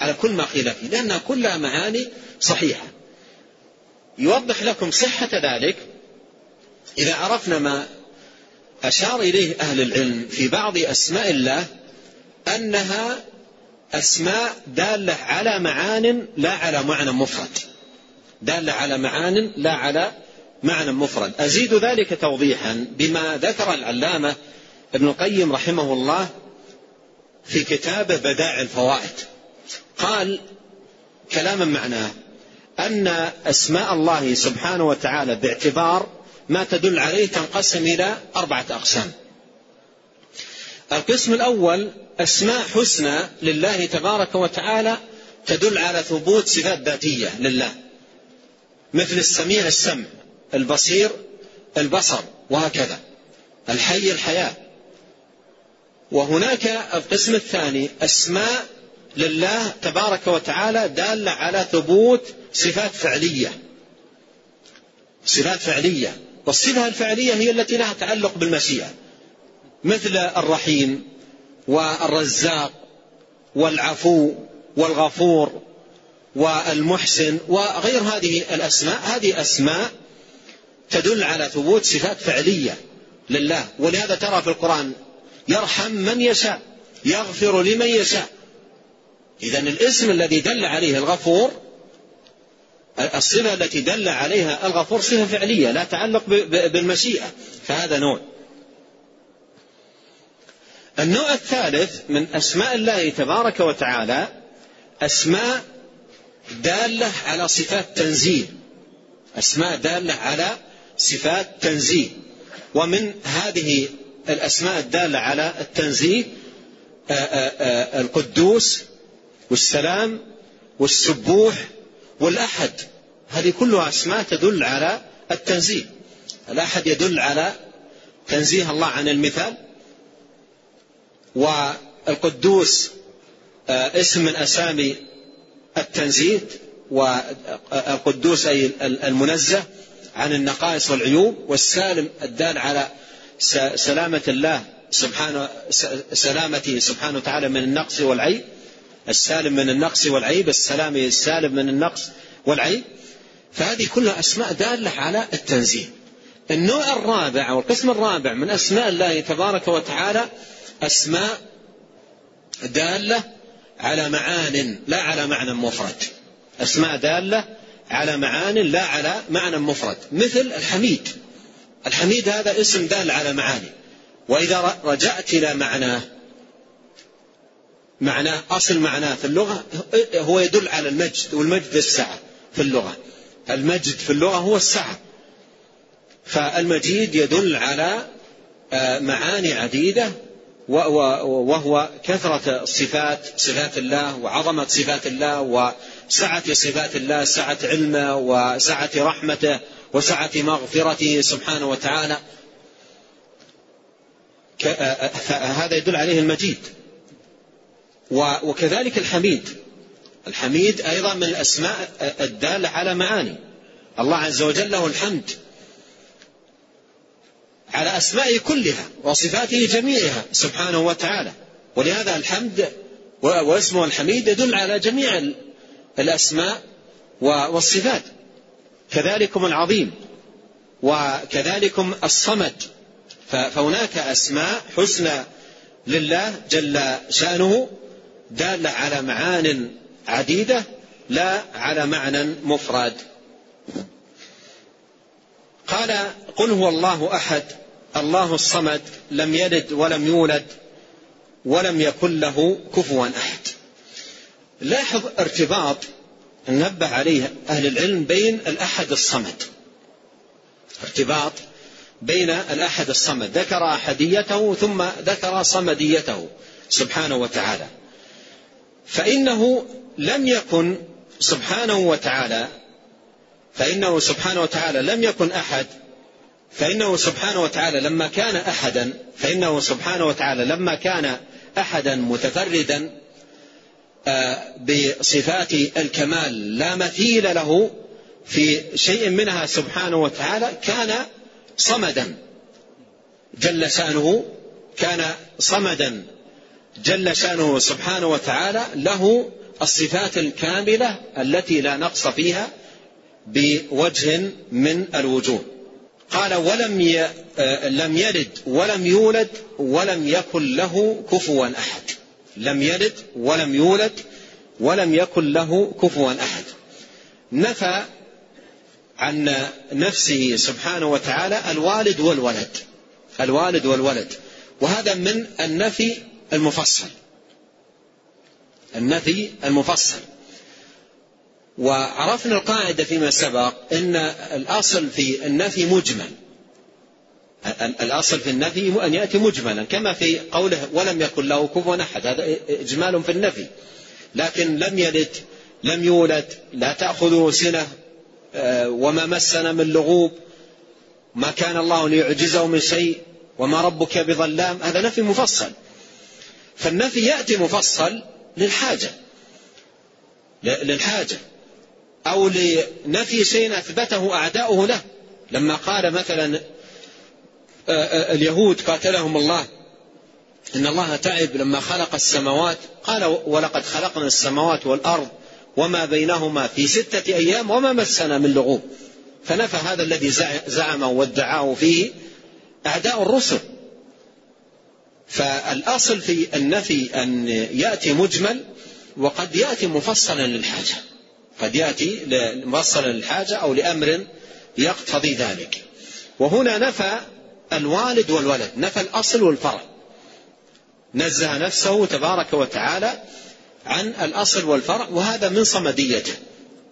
على كل ما قيل فيه لأنها كلها معاني صحيحة. يوضح لكم صحة ذلك. إذا عرفنا ما أشار إليه أهل العلم في بعض أسماء الله أنها أسماء دالة على معان لا على معنى مفرد. دالة على معان لا على معنى مفرد. أزيد ذلك توضيحا بما ذكر العلامة ابن القيم رحمه الله في كتابه بدائع الفوائد. قال كلاما معناه أن أسماء الله سبحانه وتعالى باعتبار ما تدل عليه تنقسم إلى أربعة أقسام. القسم الأول أسماء حسنى لله تبارك وتعالى تدل على ثبوت صفات ذاتية لله مثل السميع السمع. البصير البصر وهكذا. الحي الحياة. وهناك القسم الثاني أسماء لله تبارك وتعالى دالة على ثبوت صفات فعلية. صفات فعلية. والصفة الفعلية هي التي لها تعلق بالمشيئة. مثل الرحيم والرزاق والعفو والغفور والمحسن وغير هذه الأسماء. هذه أسماء تدل على ثبوت صفات فعلية لله. ولهذا ترى في القرآن يرحم من يشاء يغفر لمن يشاء. إذا الاسم الذي دل عليه الغفور الصفة التي دل عليها الغفور صفة فعلية لا تعلق بالمشيئة. فهذا نوع. النوع الثالث من أسماء الله تبارك وتعالى أسماء دالة على صفات تنزيه أسماء دالة على صفات تنزيه. ومن هذه الأسماء الدالة على التنزيه القدوس والسلام والسبوح والأحد. هذه كلها أسماء تدل على التنزيه. الأحد يدل على تنزيه الله عن المثال. والقدوس اسم من أسامي التنزيه والقدوس أي المنزه. عن النقائص والعيوب والسالم الدال على سلامة الله سبحانه سلامته سبحانه وتعالى من النقص والعيب. السالم من النقص والعيب السلام السالم من النقص والعيب. فهذه كلها أسماء دالة على التنزيه. النوع الرابع أو القسم الرابع من أسماء الله تبارك وتعالى أسماء دالة على معان لا على معنى مفرد. أسماء دالة على معان لا على معنى مفرد. مثل الحميد. الحميد هذا اسم دال على معاني. وإذا رجعت إلى معناه معناه أصل معناه في اللغة هو يدل على المجد والمجد السعة في اللغة. المجد في اللغة هو السعة فالمجيد يدل على آه، معاني عديدة وهو كثرة الصفات صفات الله وعظمة صفات الله وسعة صفات الله سعة علمه وسعة رحمته وسعة مغفرته سبحانه وتعالى. هذا يدل عليه المجيد. وكذلك الحميد. الحميد أيضا من الأسماء الدالة على معاني. الله عز وجل له الحمد على أسمائه كلها وصفاته جميعها سبحانه وتعالى. ولهذا الحمد واسمه الحميد يدل على جميع الأسماء والصفات. كذلكم العظيم وكذلكم الصمد. فهناك أسماء حسنى لله جل شأنه دالة على معان عديدة لا على معنى مفرد. قال قل هو الله أحد الله الصمد لم يلد ولم يولد ولم يكن له كفوا أحد. لاحظ ارتباط نبه عليه أهل العلم بين الأحد الصمد. ارتباط بين الأحد الصمد. ذكر أحديته ثم ذكر صمديته سبحانه وتعالى. فإنه لم يكن سبحانه وتعالى فإنه سبحانه وتعالى لم يكن أحد فإنه سبحانه وتعالى لما كان أحدا فإنه سبحانه وتعالى لما كان أحدا متفردا بصفات الكمال لا مثيل له في شيء منها سبحانه وتعالى كان صمدا. جل شأنه كان صمدا. جل شأنه سبحانه وتعالى له الصفات الكاملة التي لا نقص فيها بوجه من الوجوه. قال ولم لم يلد ولم يولد ولم يكن له كفوا أحد. لم يلد ولم يولد ولم يكن له كفوا أحد. نفى عن نفسه سبحانه وتعالى الوالد والولد الوالد والولد. وهذا من النفي المفصل النفي المفصل. وعرفنا القاعدة فيما سبق أن الأصل في النفي مجمل. الأصل في النفي أن يأتي مجملا كما في قوله ولم يكن له كفوا أحد هذا إجمال في النفي. لكن لم يلد لم يولد لا تأخذه سنة آه، وما مسنا من لغوب ما كان الله ليعجزه من شيء وما ربك بظلام هذا نفي مفصل. فالنفي يأتي مفصل للحاجة. للحاجة. أو لنفي شيء أثبته أعداؤه له. لما قال مثلا اليهود قاتلهم الله. إن الله تعب لما خلق السماوات. قال ولقد خلقنا السماوات والأرض وما بينهما في ستة أيام وما مسنا من لغوب. فنفى هذا الذي زعم وادعاه فيه أعداء الرسل. فالأصل في النفي أن يأتي مجمل وقد يأتي مفصلا للحاجة. قد يأتي مفصلا للحاجة أو لأمر يقتضي ذلك. وهنا نفى الوالد والولد نفى الأصل والفرع. نزه نفسه تبارك وتعالى عن الأصل والفرع وهذا من صمديته.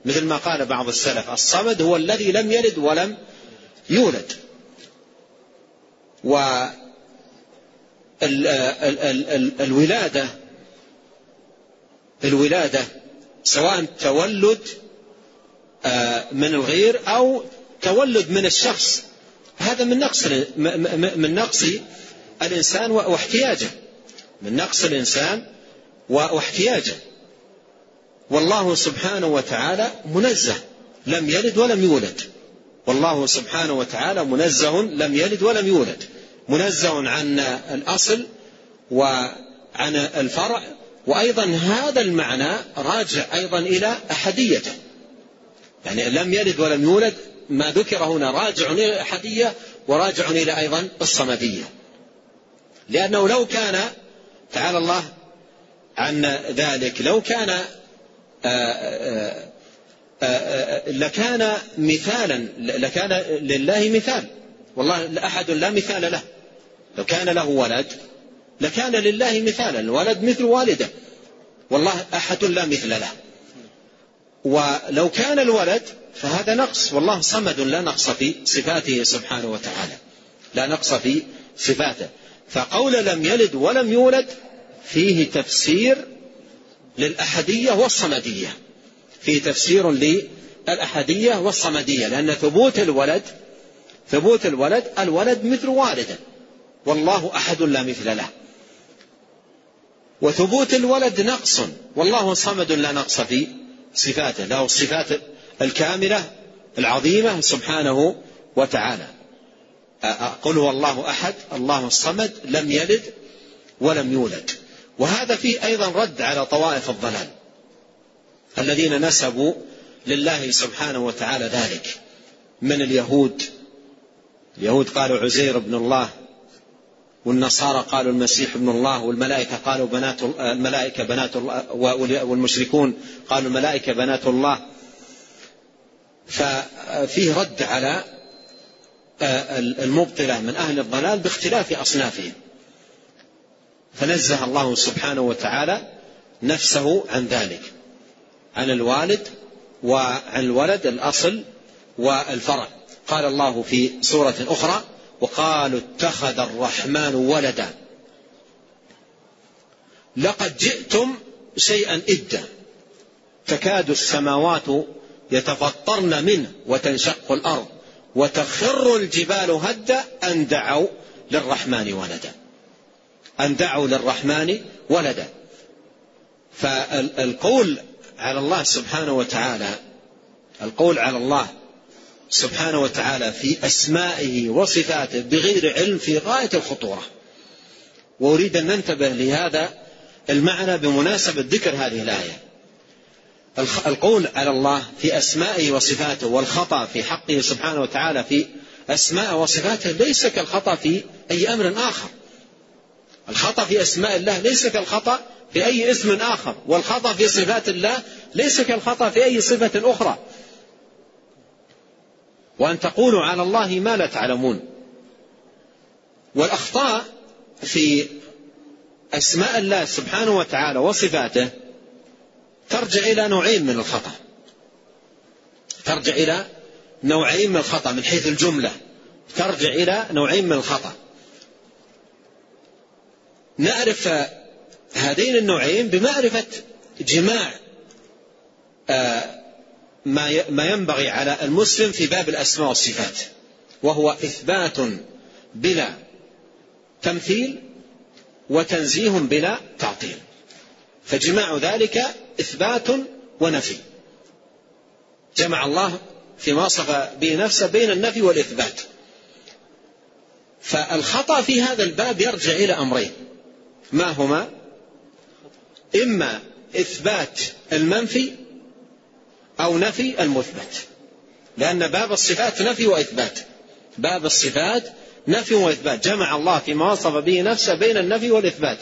مثل ما قال بعض السلف الصمد هو الذي لم يلد ولم يولد. و الولادة الولادة سواء تولد آه، من الغير أو تولد من الشخص. هذا من نقص من نقص الإنسان واحتياجه. من نقص الإنسان واحتياجه. والله سبحانه وتعالى منزه. لم يلد ولم يولد. والله سبحانه وتعالى منزه لم يلد ولم يولد. منزه عن الأصل وعن الفرع. وأيضا هذا المعنى راجع أيضا إلى أحديته. يعني لم يلد ولم يولد ما ذكر هنا راجع إلى الأحدية وراجع إلى أيضا الصمدية لأنه لو كان تعالى الله عن ذلك لو كان آآ آآ آآ لكان مثالا لكان لله مثال. والله أحد لا مثال له. لو كان له ولد لكان لله مثالا الولد مثل والده. والله أحد لا مثل له. ولو كان الولد فهذا نقص والله صمد لا نقص في صفاته سبحانه وتعالى. لا نقص في صفاته. فقول لم يلد ولم يولد فيه تفسير للأحدية والصمدية. فيه تفسير للأحدية والصمدية لأن ثبوت الولد ثبوت الولد الولد مثل والده. والله أحد لا مثل له. وثبوت الولد نقص والله صمد لا نقص في صفاته. له الصفات الكاملة العظيمة سبحانه وتعالى. قل هو الله أحد الله الصمد لم يلد ولم يولد. وهذا فيه أيضا رد على طوائف الضلال الذين نسبوا لله سبحانه وتعالى ذلك. من اليهود؟ اليهود قالوا عزير بن الله والنصارى قالوا المسيح ابن الله والملائكة قالوا بنات الملائكة بنات الله والمشركون قالوا الملائكة بنات الله. ففيه رد على المبطلة من أهل الضلال باختلاف أصنافهم. فنزه الله سبحانه وتعالى نفسه عن ذلك عن الوالد وعن الولد الأصل والفرع. قال الله في سورة أخرى وقالوا اتخذ الرحمن ولدا. لقد جئتم شيئا إدا تكاد السماوات يتفطرن منه وتنشق الأرض وتخر الجبال هدا أن دعوا للرحمن ولدا. أن دعوا للرحمن ولدا. فالقول على الله سبحانه وتعالى القول على الله سبحانه وتعالى في أسمائه وصفاته بغير علم في غاية الخطورة. وأريد أن ننتبه لهذا المعنى بمناسبة ذكر هذه الآية. القول على الله في أسمائه وصفاته والخطأ في حقه سبحانه وتعالى في أسماء وصفاته ليس كالخطأ في أي أمر آخر. الخطأ في أسماء الله ليس كالخطأ في أي اسم آخر والخطأ في صفات الله ليس كالخطأ في أي صفة أخرى. وأن تقولوا على الله ما لا تعلمون. والأخطاء في أسماء الله سبحانه وتعالى وصفاته ترجع إلى نوعين من الخطأ. ترجع إلى نوعين من الخطأ من حيث الجملة. ترجع إلى نوعين من الخطأ. نعرف هذين النوعين بمعرفة جماع آه، ما ينبغي على المسلم في باب الأسماء والصفات. وهو إثبات بلا تمثيل وتنزيه بلا تعطيل. فجماع ذلك إثبات ونفي. جمع الله فيما وصف به نفسه بين النفي والإثبات. فالخطأ في هذا الباب يرجع إلى أمرين. ما هما؟ إما إثبات المنفي أو نفي المثبت. لأن باب الصفات نفي وإثبات. باب الصفات نفي وإثبات. جمع الله فيما وصف به نفسه بين النفي والإثبات.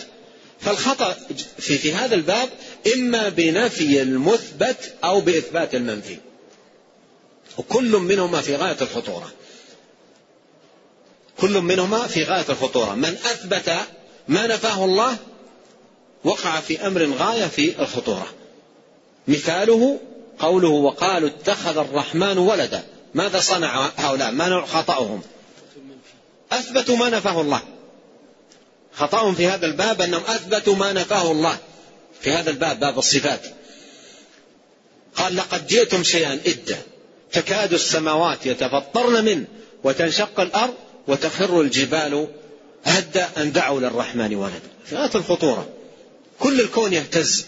فالخطأ في, في هذا الباب إما بنفي المثبت أو بإثبات المنفي. وكل منهما في غاية الخطورة. كل منهما في غاية الخطورة. من أثبت ما نفاه الله وقع في أمر غاية في الخطورة. مثاله قوله وقالوا اتخذ الرحمن ولدا. ماذا صنع هؤلاء؟ ما نوع خطأهم؟ أثبتوا ما نفاه الله. خطأهم في هذا الباب أنهم أثبتوا ما نفاه الله. في هذا الباب باب الصفات. قال لقد جئتم شيئا إدا تكاد السماوات يتفطرن منه وتنشق الأرض وتخر الجبال هدا أن دعوا للرحمن ولدا. في غاية الخطورة. كل الكون يهتز.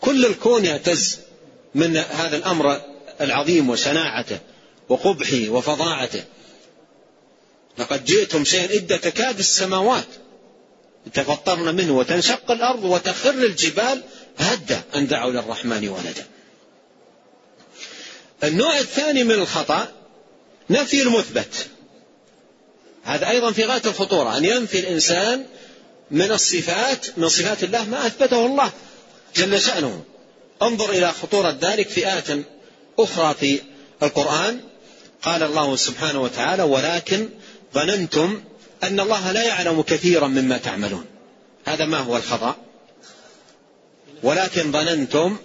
كل الكون يهتز من هذا الأمر العظيم وشناعته وقبحه وفظاعته. لقد جئتم شيئا إدا تكاد السماوات يتفطرن منه وتنشق الأرض وتخر الجبال هدا أن دعوا للرحمن ولدا. النوع الثاني من الخطأ نفي المثبت. هذا أيضا في غاية الخطورة أن ينفي الإنسان من الصفات من صفات الله ما أثبته الله جل شأنه. انظر إلى خطورة ذلك في آية أخرى في القرآن. قال الله سبحانه وتعالى ولكن ظننتم أن الله لا يعلم كثيرا مما تعملون. هذا ما هو الخطأ؟ ولكن ظننتم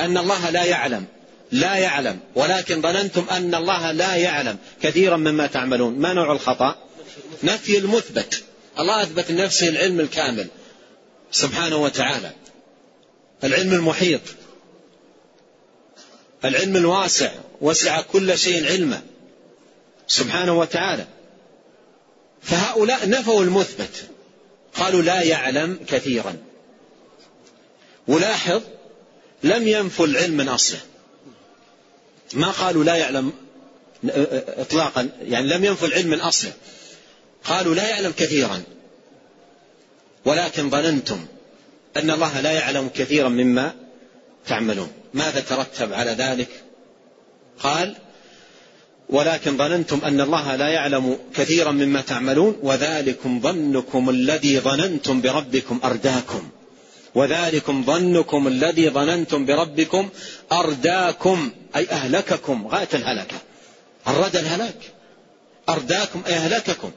أن الله لا يعلم. لا يعلم. ولكن ظننتم أن الله لا يعلم كثيرا مما تعملون. ما نوع الخطأ؟ نفي المثبت. الله أثبت لنفسه العلم الكامل سبحانه وتعالى. العلم المحيط. العلم الواسع. وسع كل شيء علما سبحانه وتعالى. فهؤلاء نفوا المثبت. قالوا لا يعلم كثيرا. ولاحظ لم ينفوا العلم من أصله. ما قالوا لا يعلم اطلاقا يعني لم ينفوا العلم من أصله. قالوا لا يعلم كثيرا. ولكن ظننتم أن الله لا يعلم كثيرا مما تعملون. ماذا ترتب على ذلك؟ قال ولكن ظننتم أن الله لا يعلم كثيرا مما تعملون وذلكم ظنكم الذي ظننتم بربكم أرداكم. وذلكم ظنكم الذي ظننتم بربكم أرداكم أي أهلككم. غاية الهلكة. الردى الهلاك. أرداكم أي أهلككم.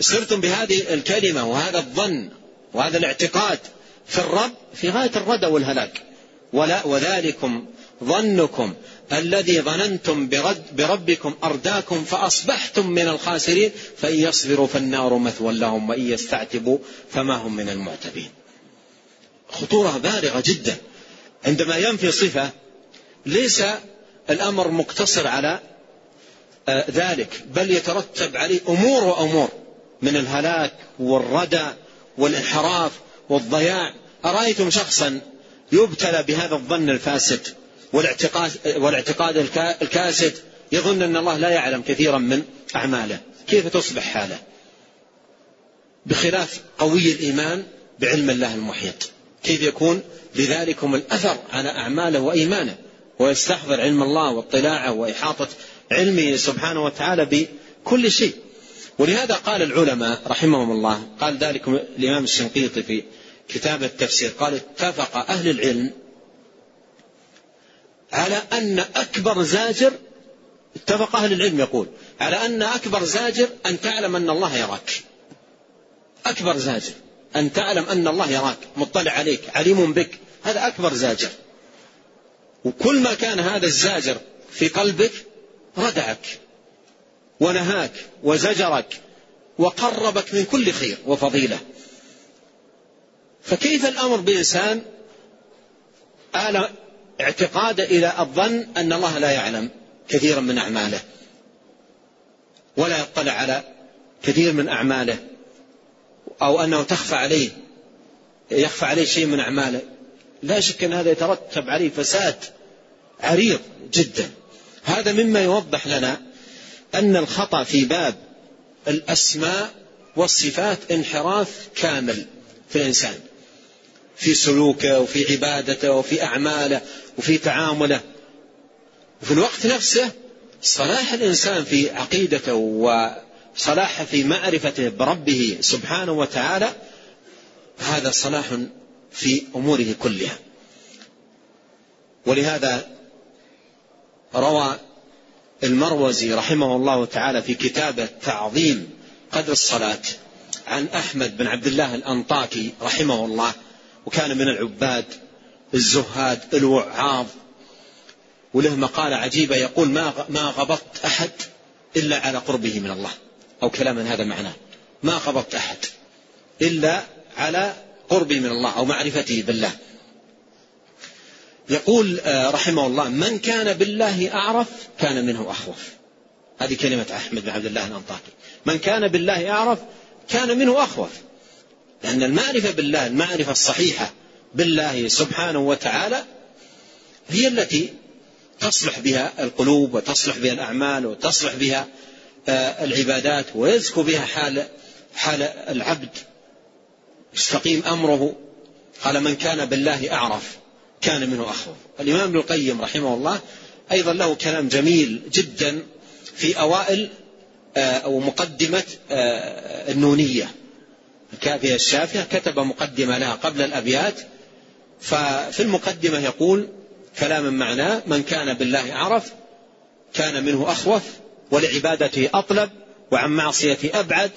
صرتم بهذه الكلمة وهذا الظن وهذا الاعتقاد في الرب في غاية الردى والهلاك. ولا وذلكم ظنكم الذي ظننتم برد بربكم أرداكم فأصبحتم من الخاسرين فإن يصبروا فالنار مثوى لهم وإن يستعتبوا فما هم من المعتبين. خطورة بالغة جدا. عندما ينفي صفة ليس الأمر مقتصر على آه، ذلك بل يترتب عليه أمور وأمور من الهلاك والردى والانحراف والضياع. أرأيتم شخصا يبتلى بهذا الظن الفاسد؟ والاعتقاد, والاعتقاد الكاسد يظن أن الله لا يعلم كثيرا من أعماله. كيف تصبح حالة؟ بخلاف قوي الإيمان بعلم الله المحيط. كيف يكون؟ لذلكم الأثر على أعماله وإيمانه. ويستحضر علم الله واطلاعه وإحاطة علمه سبحانه وتعالى بكل شيء. ولهذا قال العلماء رحمهم الله قال ذلك الإمام الشنقيطي في كتاب التفسير قال اتفق أهل العلم على أن أكبر زاجر اتفق أهل العلم يقول على أن أكبر زاجر أن تعلم أن الله يراك. أكبر زاجر أن تعلم أن الله يراك. مطلع عليك عليم بك. هذا أكبر زاجر. وكل ما كان هذا الزاجر في قلبك ردعك ونهاك وزجرك وقربك من كل خير وفضيلة. فكيف الأمر بإنسان؟ آل اعتقاد إلى الظن أن الله لا يعلم كثيرا من أعماله ولا يطلع على كثير من أعماله أو أنه تخفى عليه يخفى عليه شيء من أعماله. لا شك أن هذا يترتب عليه فساد عريض جدا. هذا مما يوضح لنا أن الخطأ في باب الأسماء والصفات انحراف كامل في الإنسان. في سلوكه وفي عبادته وفي أعماله وفي تعامله. وفي الوقت نفسه صلاح الإنسان في عقيدته وصلاحه في معرفته بربه سبحانه وتعالى هذا صلاح في أموره كلها. ولهذا روى المروزي رحمه الله تعالى في كتابه تعظيم قدر الصلاة عن أحمد بن عبد الله الأنطاكي رحمه الله. وكان من العباد الزهاد الوعاظ وله مقالة عجيبة يقول ما ما غبطت أحد إلا على قربه من الله أو كلاما هذا معناه ما غبطت أحد إلا على قربه من الله أو معرفته بالله. يقول آه، رحمه الله من كان بالله أعرف كان منه أخوف. هذه كلمة أحمد بن عبد الله الأنطاكي. من كان بالله أعرف كان منه أخوف. لأن المعرفة بالله المعرفة الصحيحة بالله سبحانه وتعالى هي التي تصلح بها القلوب وتصلح بها الأعمال وتصلح بها آه، العبادات ويزكو بها حال حال العبد. يستقيم أمره. قال من كان بالله أعرف كان منه أخوف. الإمام ابن القيم رحمه الله أيضا له كلام جميل جدا في أوائل آه، أو مقدمة آه، النونية. الكافية الشافية كتب مقدمة لها قبل الأبيات ففي المقدمة يقول كلاما معناه من كان بالله أعرف كان منه أخوف ولعبادته أطلب وعن معصيته أبعد.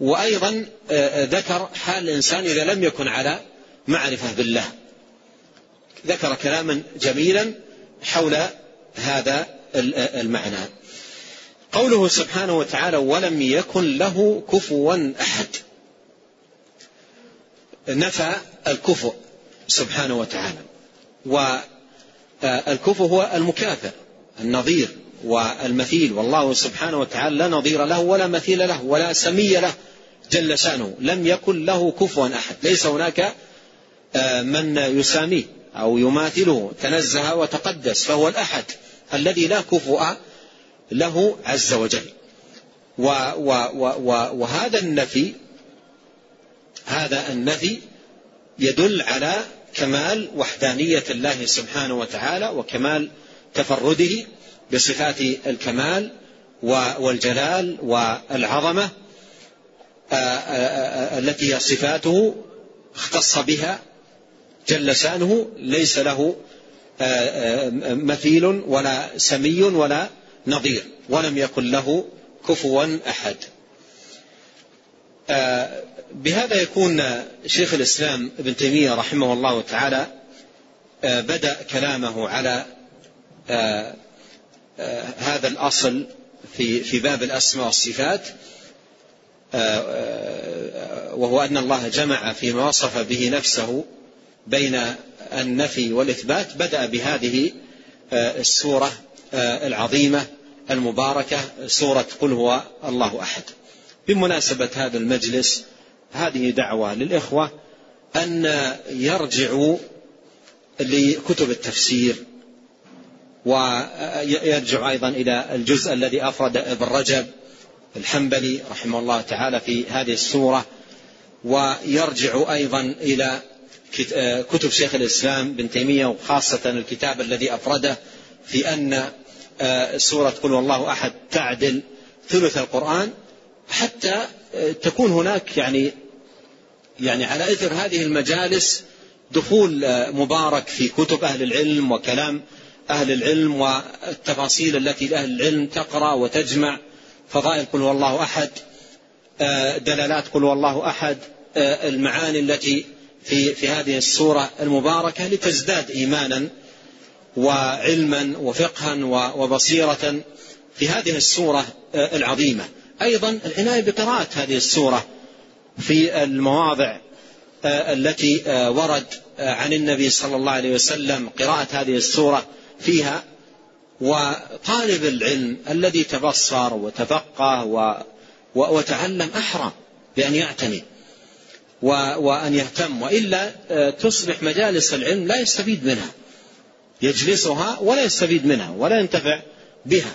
وأيضا آه، ذكر حال الإنسان إذا لم يكن على معرفة بالله. ذكر كلاما جميلا حول هذا المعنى. قوله سبحانه وتعالى ولم يكن له كفوا احد. نفى الكفؤ سبحانه وتعالى. والكفؤ هو المكافئ النظير والمثيل. والله سبحانه وتعالى لا نظير له ولا مثيل له ولا سمي له جل شأنه. لم يكن له كفوا أحد. ليس هناك آه، من يساميه أو يماثله تنزه وتقدس فهو الأحد الذي لا كفؤ له عز وجل. و و و و وهذا النفي هذا النفي يدل على كمال وحدانية الله سبحانه وتعالى وكمال تفرده بصفات الكمال والجلال والعظمة التي هي صفاته اختص بها جل شأنه ليس له مثيل ولا سمي ولا نظير ولم يكن له كفوا أحد. آه، بهذا يكون شيخ الإسلام ابن تيمية رحمه الله تعالى آه، بدأ كلامه على آه، هذا الأصل في في باب الأسماء والصفات وهو أن الله جمع فيما وصف به نفسه بين النفي والإثبات بدأ بهذه السورة العظيمة المباركة سورة قل هو الله أحد. بمناسبة هذا المجلس هذه دعوة للإخوة أن يرجعوا لكتب التفسير ويرجع أيضا إلى الجزء الذي أفرد ابن رجب الحنبلي رحمه الله تعالى في هذه السورة ويرجع أيضا إلى كتب شيخ الإسلام بن تيمية وخاصة الكتاب الذي أفرده في أن آه، سورة قل والله أحد تعدل ثلث القرآن حتى آه، تكون هناك يعني يعني على إثر هذه المجالس دخول آه، مبارك في كتب أهل العلم وكلام أهل العلم والتفاصيل التي لأهل العلم تقرأ وتجمع. فضائل قل والله أحد دلالات قل والله أحد المعاني التي في في هذه السورة المباركة لتزداد إيمانا وعلما وفقها وبصيرة في هذه السورة العظيمة. أيضا العناية بقراءة هذه السورة في المواضع التي ورد عن النبي صلى الله عليه وسلم قراءة هذه السورة فيها. وطالب العلم الذي تبصر وتفقه وتعلم أحرى بأن يعتني وأن يهتم وإلا تصبح مجالس العلم لا يستفيد منها. يجلسها ولا يستفيد منها ولا ينتفع بها.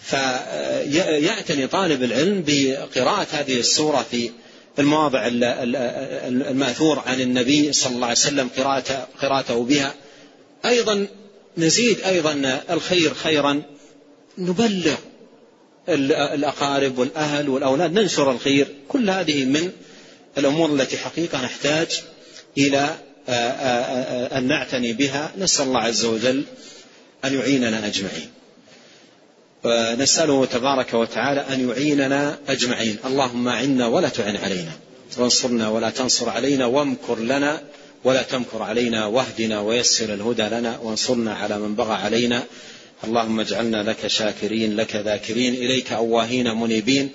فيعتني طالب العلم بقراءة هذه السورة في المواضع المأثور عن النبي صلى الله عليه وسلم قراءته, بها. أيضا نزيد أيضا الخير خيرا. نبلغ الأقارب والأهل والأولاد ننشر الخير. كل هذه من الأمور التي حقيقة نحتاج إلى أن نعتني بها. نسأل الله عز وجل أن يعيننا أجمعين. نسأله تبارك وتعالى أن يعيننا أجمعين. اللهم أعنا ولا تعن علينا. وانصرنا ولا تنصر علينا. وامكر لنا ولا تمكر علينا. واهدنا ويسر الهدى لنا. وانصرنا على من بغى علينا. اللهم اجعلنا لك شاكرين لك ذاكرين إليك أواهين منيبين.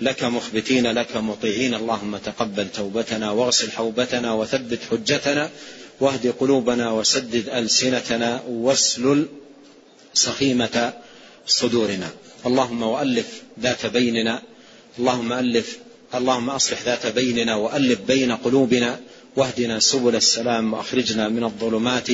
لك مخبتين لك مطيعين. اللهم تقبل توبتنا واغسل حوبتنا وثبت حجتنا واهد قلوبنا وسدد ألسنتنا واسلل سخيمة صدورنا. اللهم وألف ذات بيننا اللهم ألف اللهم أصلح ذات بيننا وألف بين قلوبنا. واهدنا سبل السلام وأخرجنا من الظلمات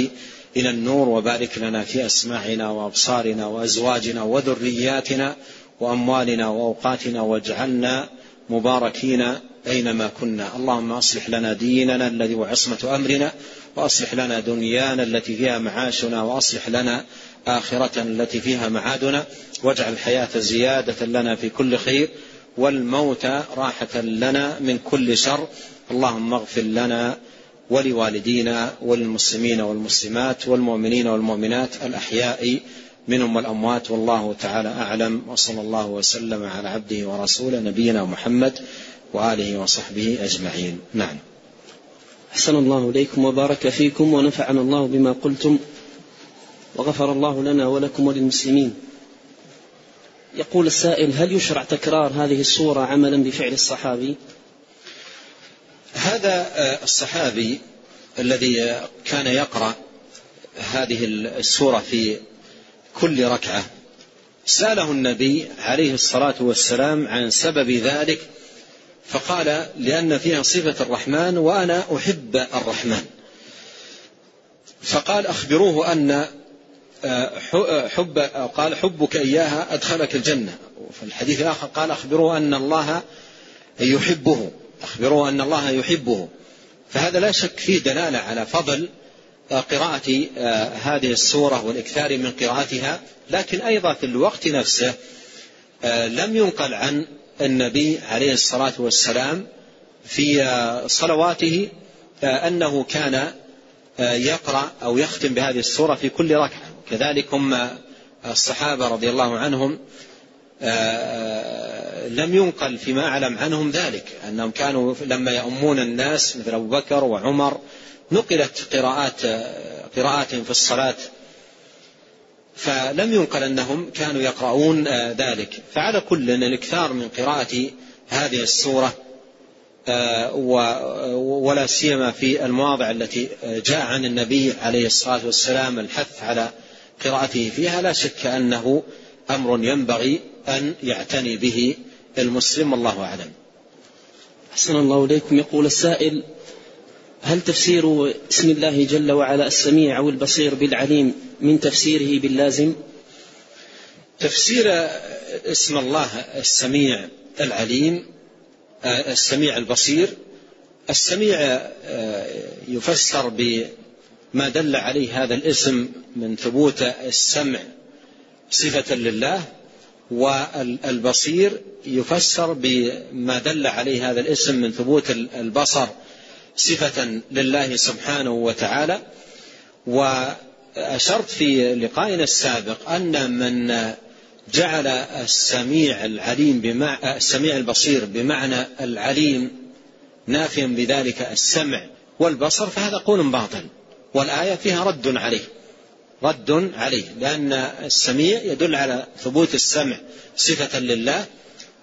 إلى النور وبارك لنا في أسماعنا وأبصارنا وأزواجنا وذرياتنا. وأموالنا وأوقاتنا واجعلنا مباركين أينما كنا. اللهم أصلح لنا ديننا الذي هو عصمة أمرنا وأصلح لنا دنيانا التي فيها معاشنا وأصلح لنا آخرة التي فيها معادنا واجعل الحياة زيادة لنا في كل خير والموت راحة لنا من كل شر. اللهم اغفر لنا ولوالدينا وللمسلمين والمسلمات والمؤمنين والمؤمنات الأحياء منهم والأموات والله تعالى أعلم وصلى الله وسلم على عبده ورسوله نبينا محمد وآله وصحبه أجمعين. نعم. أحسن الله إليكم وبارك فيكم ونفعنا الله بما قلتم وغفر الله لنا ولكم وللمسلمين. يقول السائل هل يشرع تكرار هذه السورة عملا بفعل الصحابي؟ هذا الصحابي الذي كان يقرأ هذه السورة في كل ركعة. سأله النبي عليه الصلاة والسلام عن سبب ذلك فقال لأن فيها صفة الرحمن وأنا أحب الرحمن. فقال أخبروه أن حب قال حبك إياها أدخلك الجنة. وفي الحديث الآخر قال أخبروه أن الله يحبه. أخبروه أن الله يحبه. فهذا لا شك فيه دلالة على فضل قراءة هذه السورة والإكثار من قراءتها لكن أيضا في الوقت نفسه لم ينقل عن النبي عليه الصلاة والسلام في صلواته أنه كان يقرأ أو يختم بهذه السورة في كل ركعة. كذلك هم الصحابة رضي الله عنهم لم ينقل فيما أعلم عنهم ذلك أنهم كانوا لما يؤمون الناس مثل أبو بكر وعمر نقلت قراءات قراءاتهم في الصلاة فلم ينقل أنهم كانوا يقرؤون ذلك. فعلى كل الإكثار من قراءة هذه السورة ولا سيما في المواضع التي جاء عن النبي عليه الصلاة والسلام الحث على قراءته فيها لا شك أنه أمر ينبغي أن يعتني به المسلم والله أعلم. أحسن الله إليكم. يقول السائل هل تفسير اسم الله جل وعلا السميع أو البصير بالعليم من تفسيره باللازم؟ تفسير اسم الله السميع العليم السميع البصير السميع يفسر بما دل عليه هذا الاسم من ثبوت السمع صفة لله والبصير يفسر بما دل عليه هذا الاسم من ثبوت البصر صفة لله سبحانه وتعالى. وأشرت في لقائنا السابق أن من جعل السميع العليم بمع السميع البصير بمعنى العليم نافيا بذلك السمع والبصر فهذا قول باطل. والآية فيها رد عليه. رد عليه لأن السميع يدل على ثبوت السمع صفة لله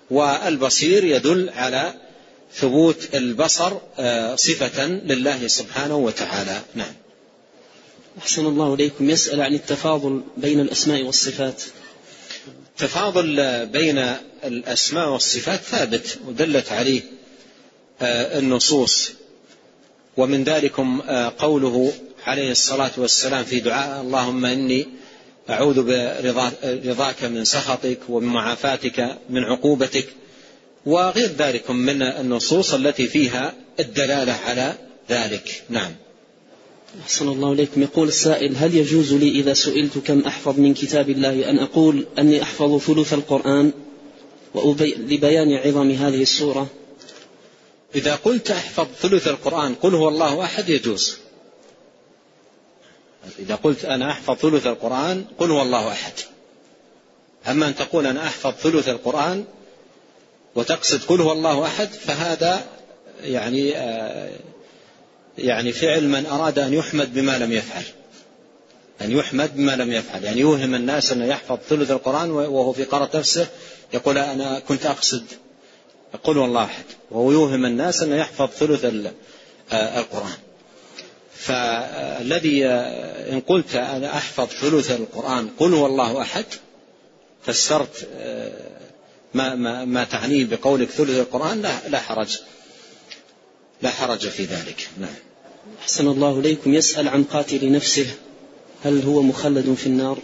والبصير يدل على ثبوت البصر آه، صفة لله سبحانه وتعالى. نعم. أحسن الله إليكم. يسأل عن التفاضل بين الأسماء والصفات. التفاضل بين الأسماء والصفات ثابت ودلت عليه آه، النصوص. ومن ذلكم آه، قوله عليه الصلاة والسلام في دعاء اللهم إني أعوذ برضاك من سخطك ومن معافاتك من عقوبتك. وغير ذلك من النصوص التي فيها الدلالة على ذلك. نعم. أحسن الله إليكم. يقول السائل هل يجوز لي إذا سئلت كم أحفظ من كتاب الله أن أقول أني أحفظ ثلث القرآن لبيان عظم هذه السورة؟ إذا قلت أحفظ ثلث القرآن قل هو الله أحد يجوز. إذا قلت أنا أحفظ ثلث القرآن قل هو الله أحد. أما أن تقول أنا أحفظ ثلث القرآن وتقصد قل هو الله أحد فهذا يعني آه، يعني فعل من أراد أن يحمد بما لم يفعل. أن يحمد بما لم يفعل. يعني يوهم الناس أنه يحفظ ثلث القرآن وهو في قرة نفسه يقول أنا كنت أقصد قل هو الله أحد. وهو يوهم الناس أنه يحفظ ثلث آه، القرآن. فالذي آه، إن قلت أنا أحفظ ثلث القرآن قل هو الله أحد فسرت ما, ما, ما تعنيه بقولك ثلث القرآن لا, لا حرج. لا حرج في ذلك. نعم. أحسن الله إليكم. يسأل عن قاتل نفسه هل هو مخلد في النار؟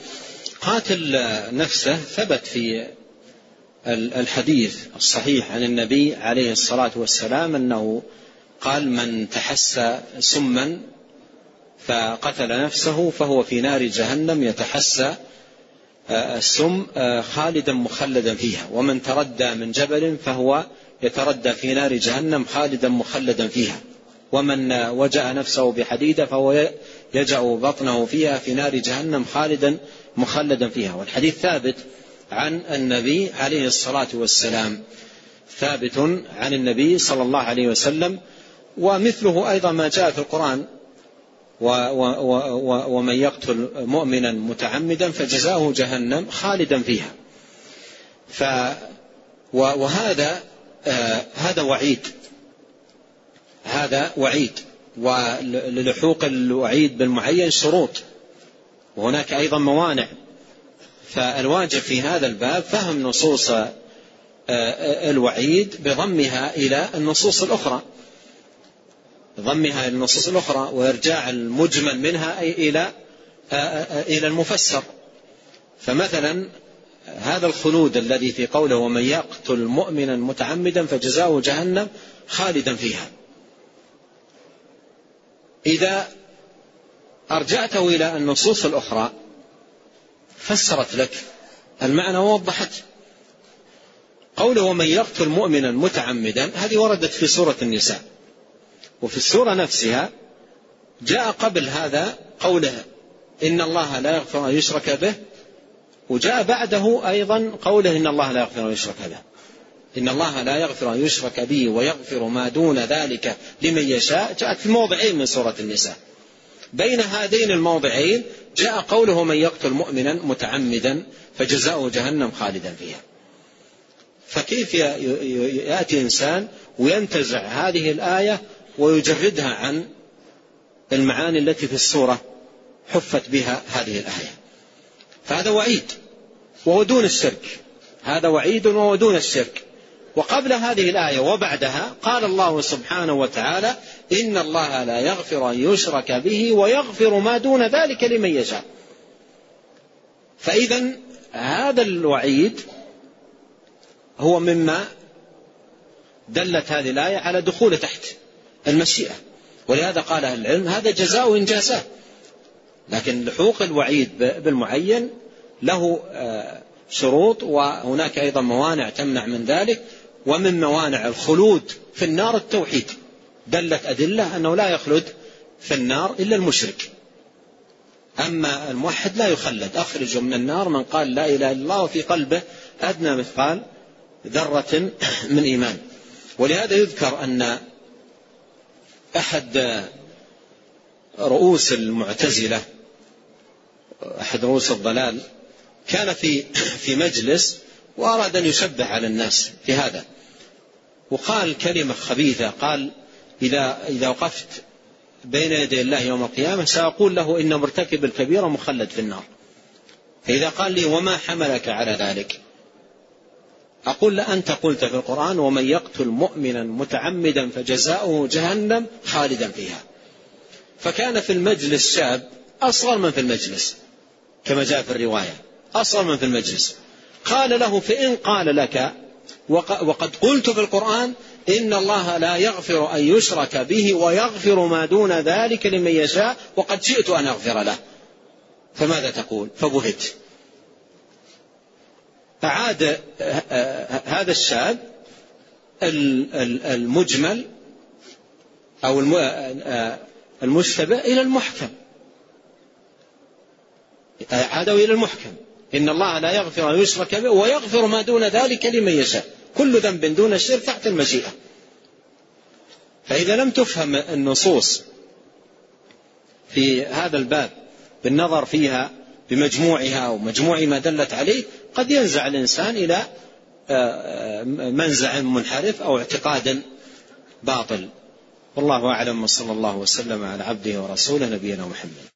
قاتل نفسه ثبت في الحديث الصحيح عن النبي عليه الصلاة والسلام أنه قال من تحسى سما فقتل نفسه فهو في نار جهنم يتحسى السم آه، خالدا مخلدا فيها. ومن تردى من جبل فهو يتردى في نار جهنم خالدا مخلدا فيها. ومن وجأ نفسه بحديدة فهو يجأ بطنه فيها في نار جهنم خالدا مخلدا فيها. والحديث ثابت عن النبي عليه الصلاة والسلام. ثابت عن النبي صلى الله عليه وسلم. ومثله أيضا ما جاء في القرآن. ومن يقتل مؤمنا متعمدا فجزاؤه جهنم خالدا فيها. ف وهذا آه هذا وعيد. هذا وعيد. وللحوق الوعيد بالمعين شروط. وهناك أيضا موانع. فالواجب في هذا الباب فهم نصوص آه، الوعيد بضمها إلى النصوص الأخرى. ضمها إلى النصوص الأخرى وإرجاع المجمل منها أي إلى إلى المفسر. فمثلا هذا الخلود الذي في قوله ومن يقتل مؤمنا متعمدا فجزاؤه جهنم خالدا فيها. إذا أرجعته إلى النصوص الأخرى فسرت لك المعنى ووضحت. قوله ومن يقتل مؤمنا متعمدا هذه وردت في سورة النساء. وفي السورة نفسها جاء قبل هذا قوله إن الله لا يغفر أن يشرك به وجاء بعده أيضا قوله إن الله لا يغفر أن يشرك به. إن الله لا يغفر أن يشرك به ويغفر ما دون ذلك لمن يشاء. جاءت في موضعين من سورة النساء. بين هذين الموضعين جاء قوله من يقتل مؤمنا متعمدا فجزاؤه جهنم خالدا فيها. فكيف يأتي إنسان وينتزع هذه الآية ويجردها عن المعاني التي في السورة حفت بها هذه الآية. فهذا وعيد وهو دون الشرك. هذا وعيد وهو دون الشرك. وقبل هذه الآية وبعدها قال الله سبحانه وتعالى إن الله لا يغفر أن يشرك به ويغفر ما دون ذلك لمن يشاء. فإذا هذا الوعيد هو مما دلت هذه الآية على دخول تحت. المشيئة. ولهذا قال أهل العلم هذا جزاء إن جازاه. لكن لحوق الوعيد بالمعين له آه، شروط وهناك أيضا موانع تمنع من ذلك ومن موانع الخلود في النار التوحيد. دلت أدلة أنه لا يخلد في النار إلا المشرك. أما الموحد لا يخلد. أخرج من النار من قال لا إله إلا الله وفي قلبه أدنى مثقال ذرة من إيمان. ولهذا يذكر أن أحد رؤوس المعتزلة أحد رؤوس الضلال كان في في مجلس وأراد أن يشبه على الناس في هذا وقال كلمة خبيثة قال إذا إذا وقفت بين يدي الله يوم القيامة سأقول له إن مرتكب الكبيرة مخلد في النار. فإذا قال لي وما حملك على ذلك؟ أقول أنت قلت في القرآن ومن يقتل مؤمنا متعمدا فجزاؤه جهنم خالدا فيها. فكان في المجلس شاب أصغر من في المجلس كما جاء في الرواية أصغر من في المجلس. قال له فإن قال لك وقد قلت في القرآن إن الله لا يغفر أن يشرك به ويغفر ما دون ذلك لمن يشاء وقد جئت أن أغفر له. فماذا تقول؟ فبهت. أعاد هذا الشاب المجمل أو المشتبه إلى المحكم. عادوا إلى المحكم. إن الله لا يغفر أن يشرك به ويغفر ما دون ذلك لمن يشاء. كل ذنب دون الشرك تحت المشيئة. فإذا لم تفهم النصوص في هذا الباب بالنظر فيها بمجموعها ومجموع ما دلت عليه قد ينزع الإنسان إلى آه، آه، منزع منحرف أو اعتقاد باطل. والله أعلم وصلى الله وسلم على عبده ورسوله نبينا محمد.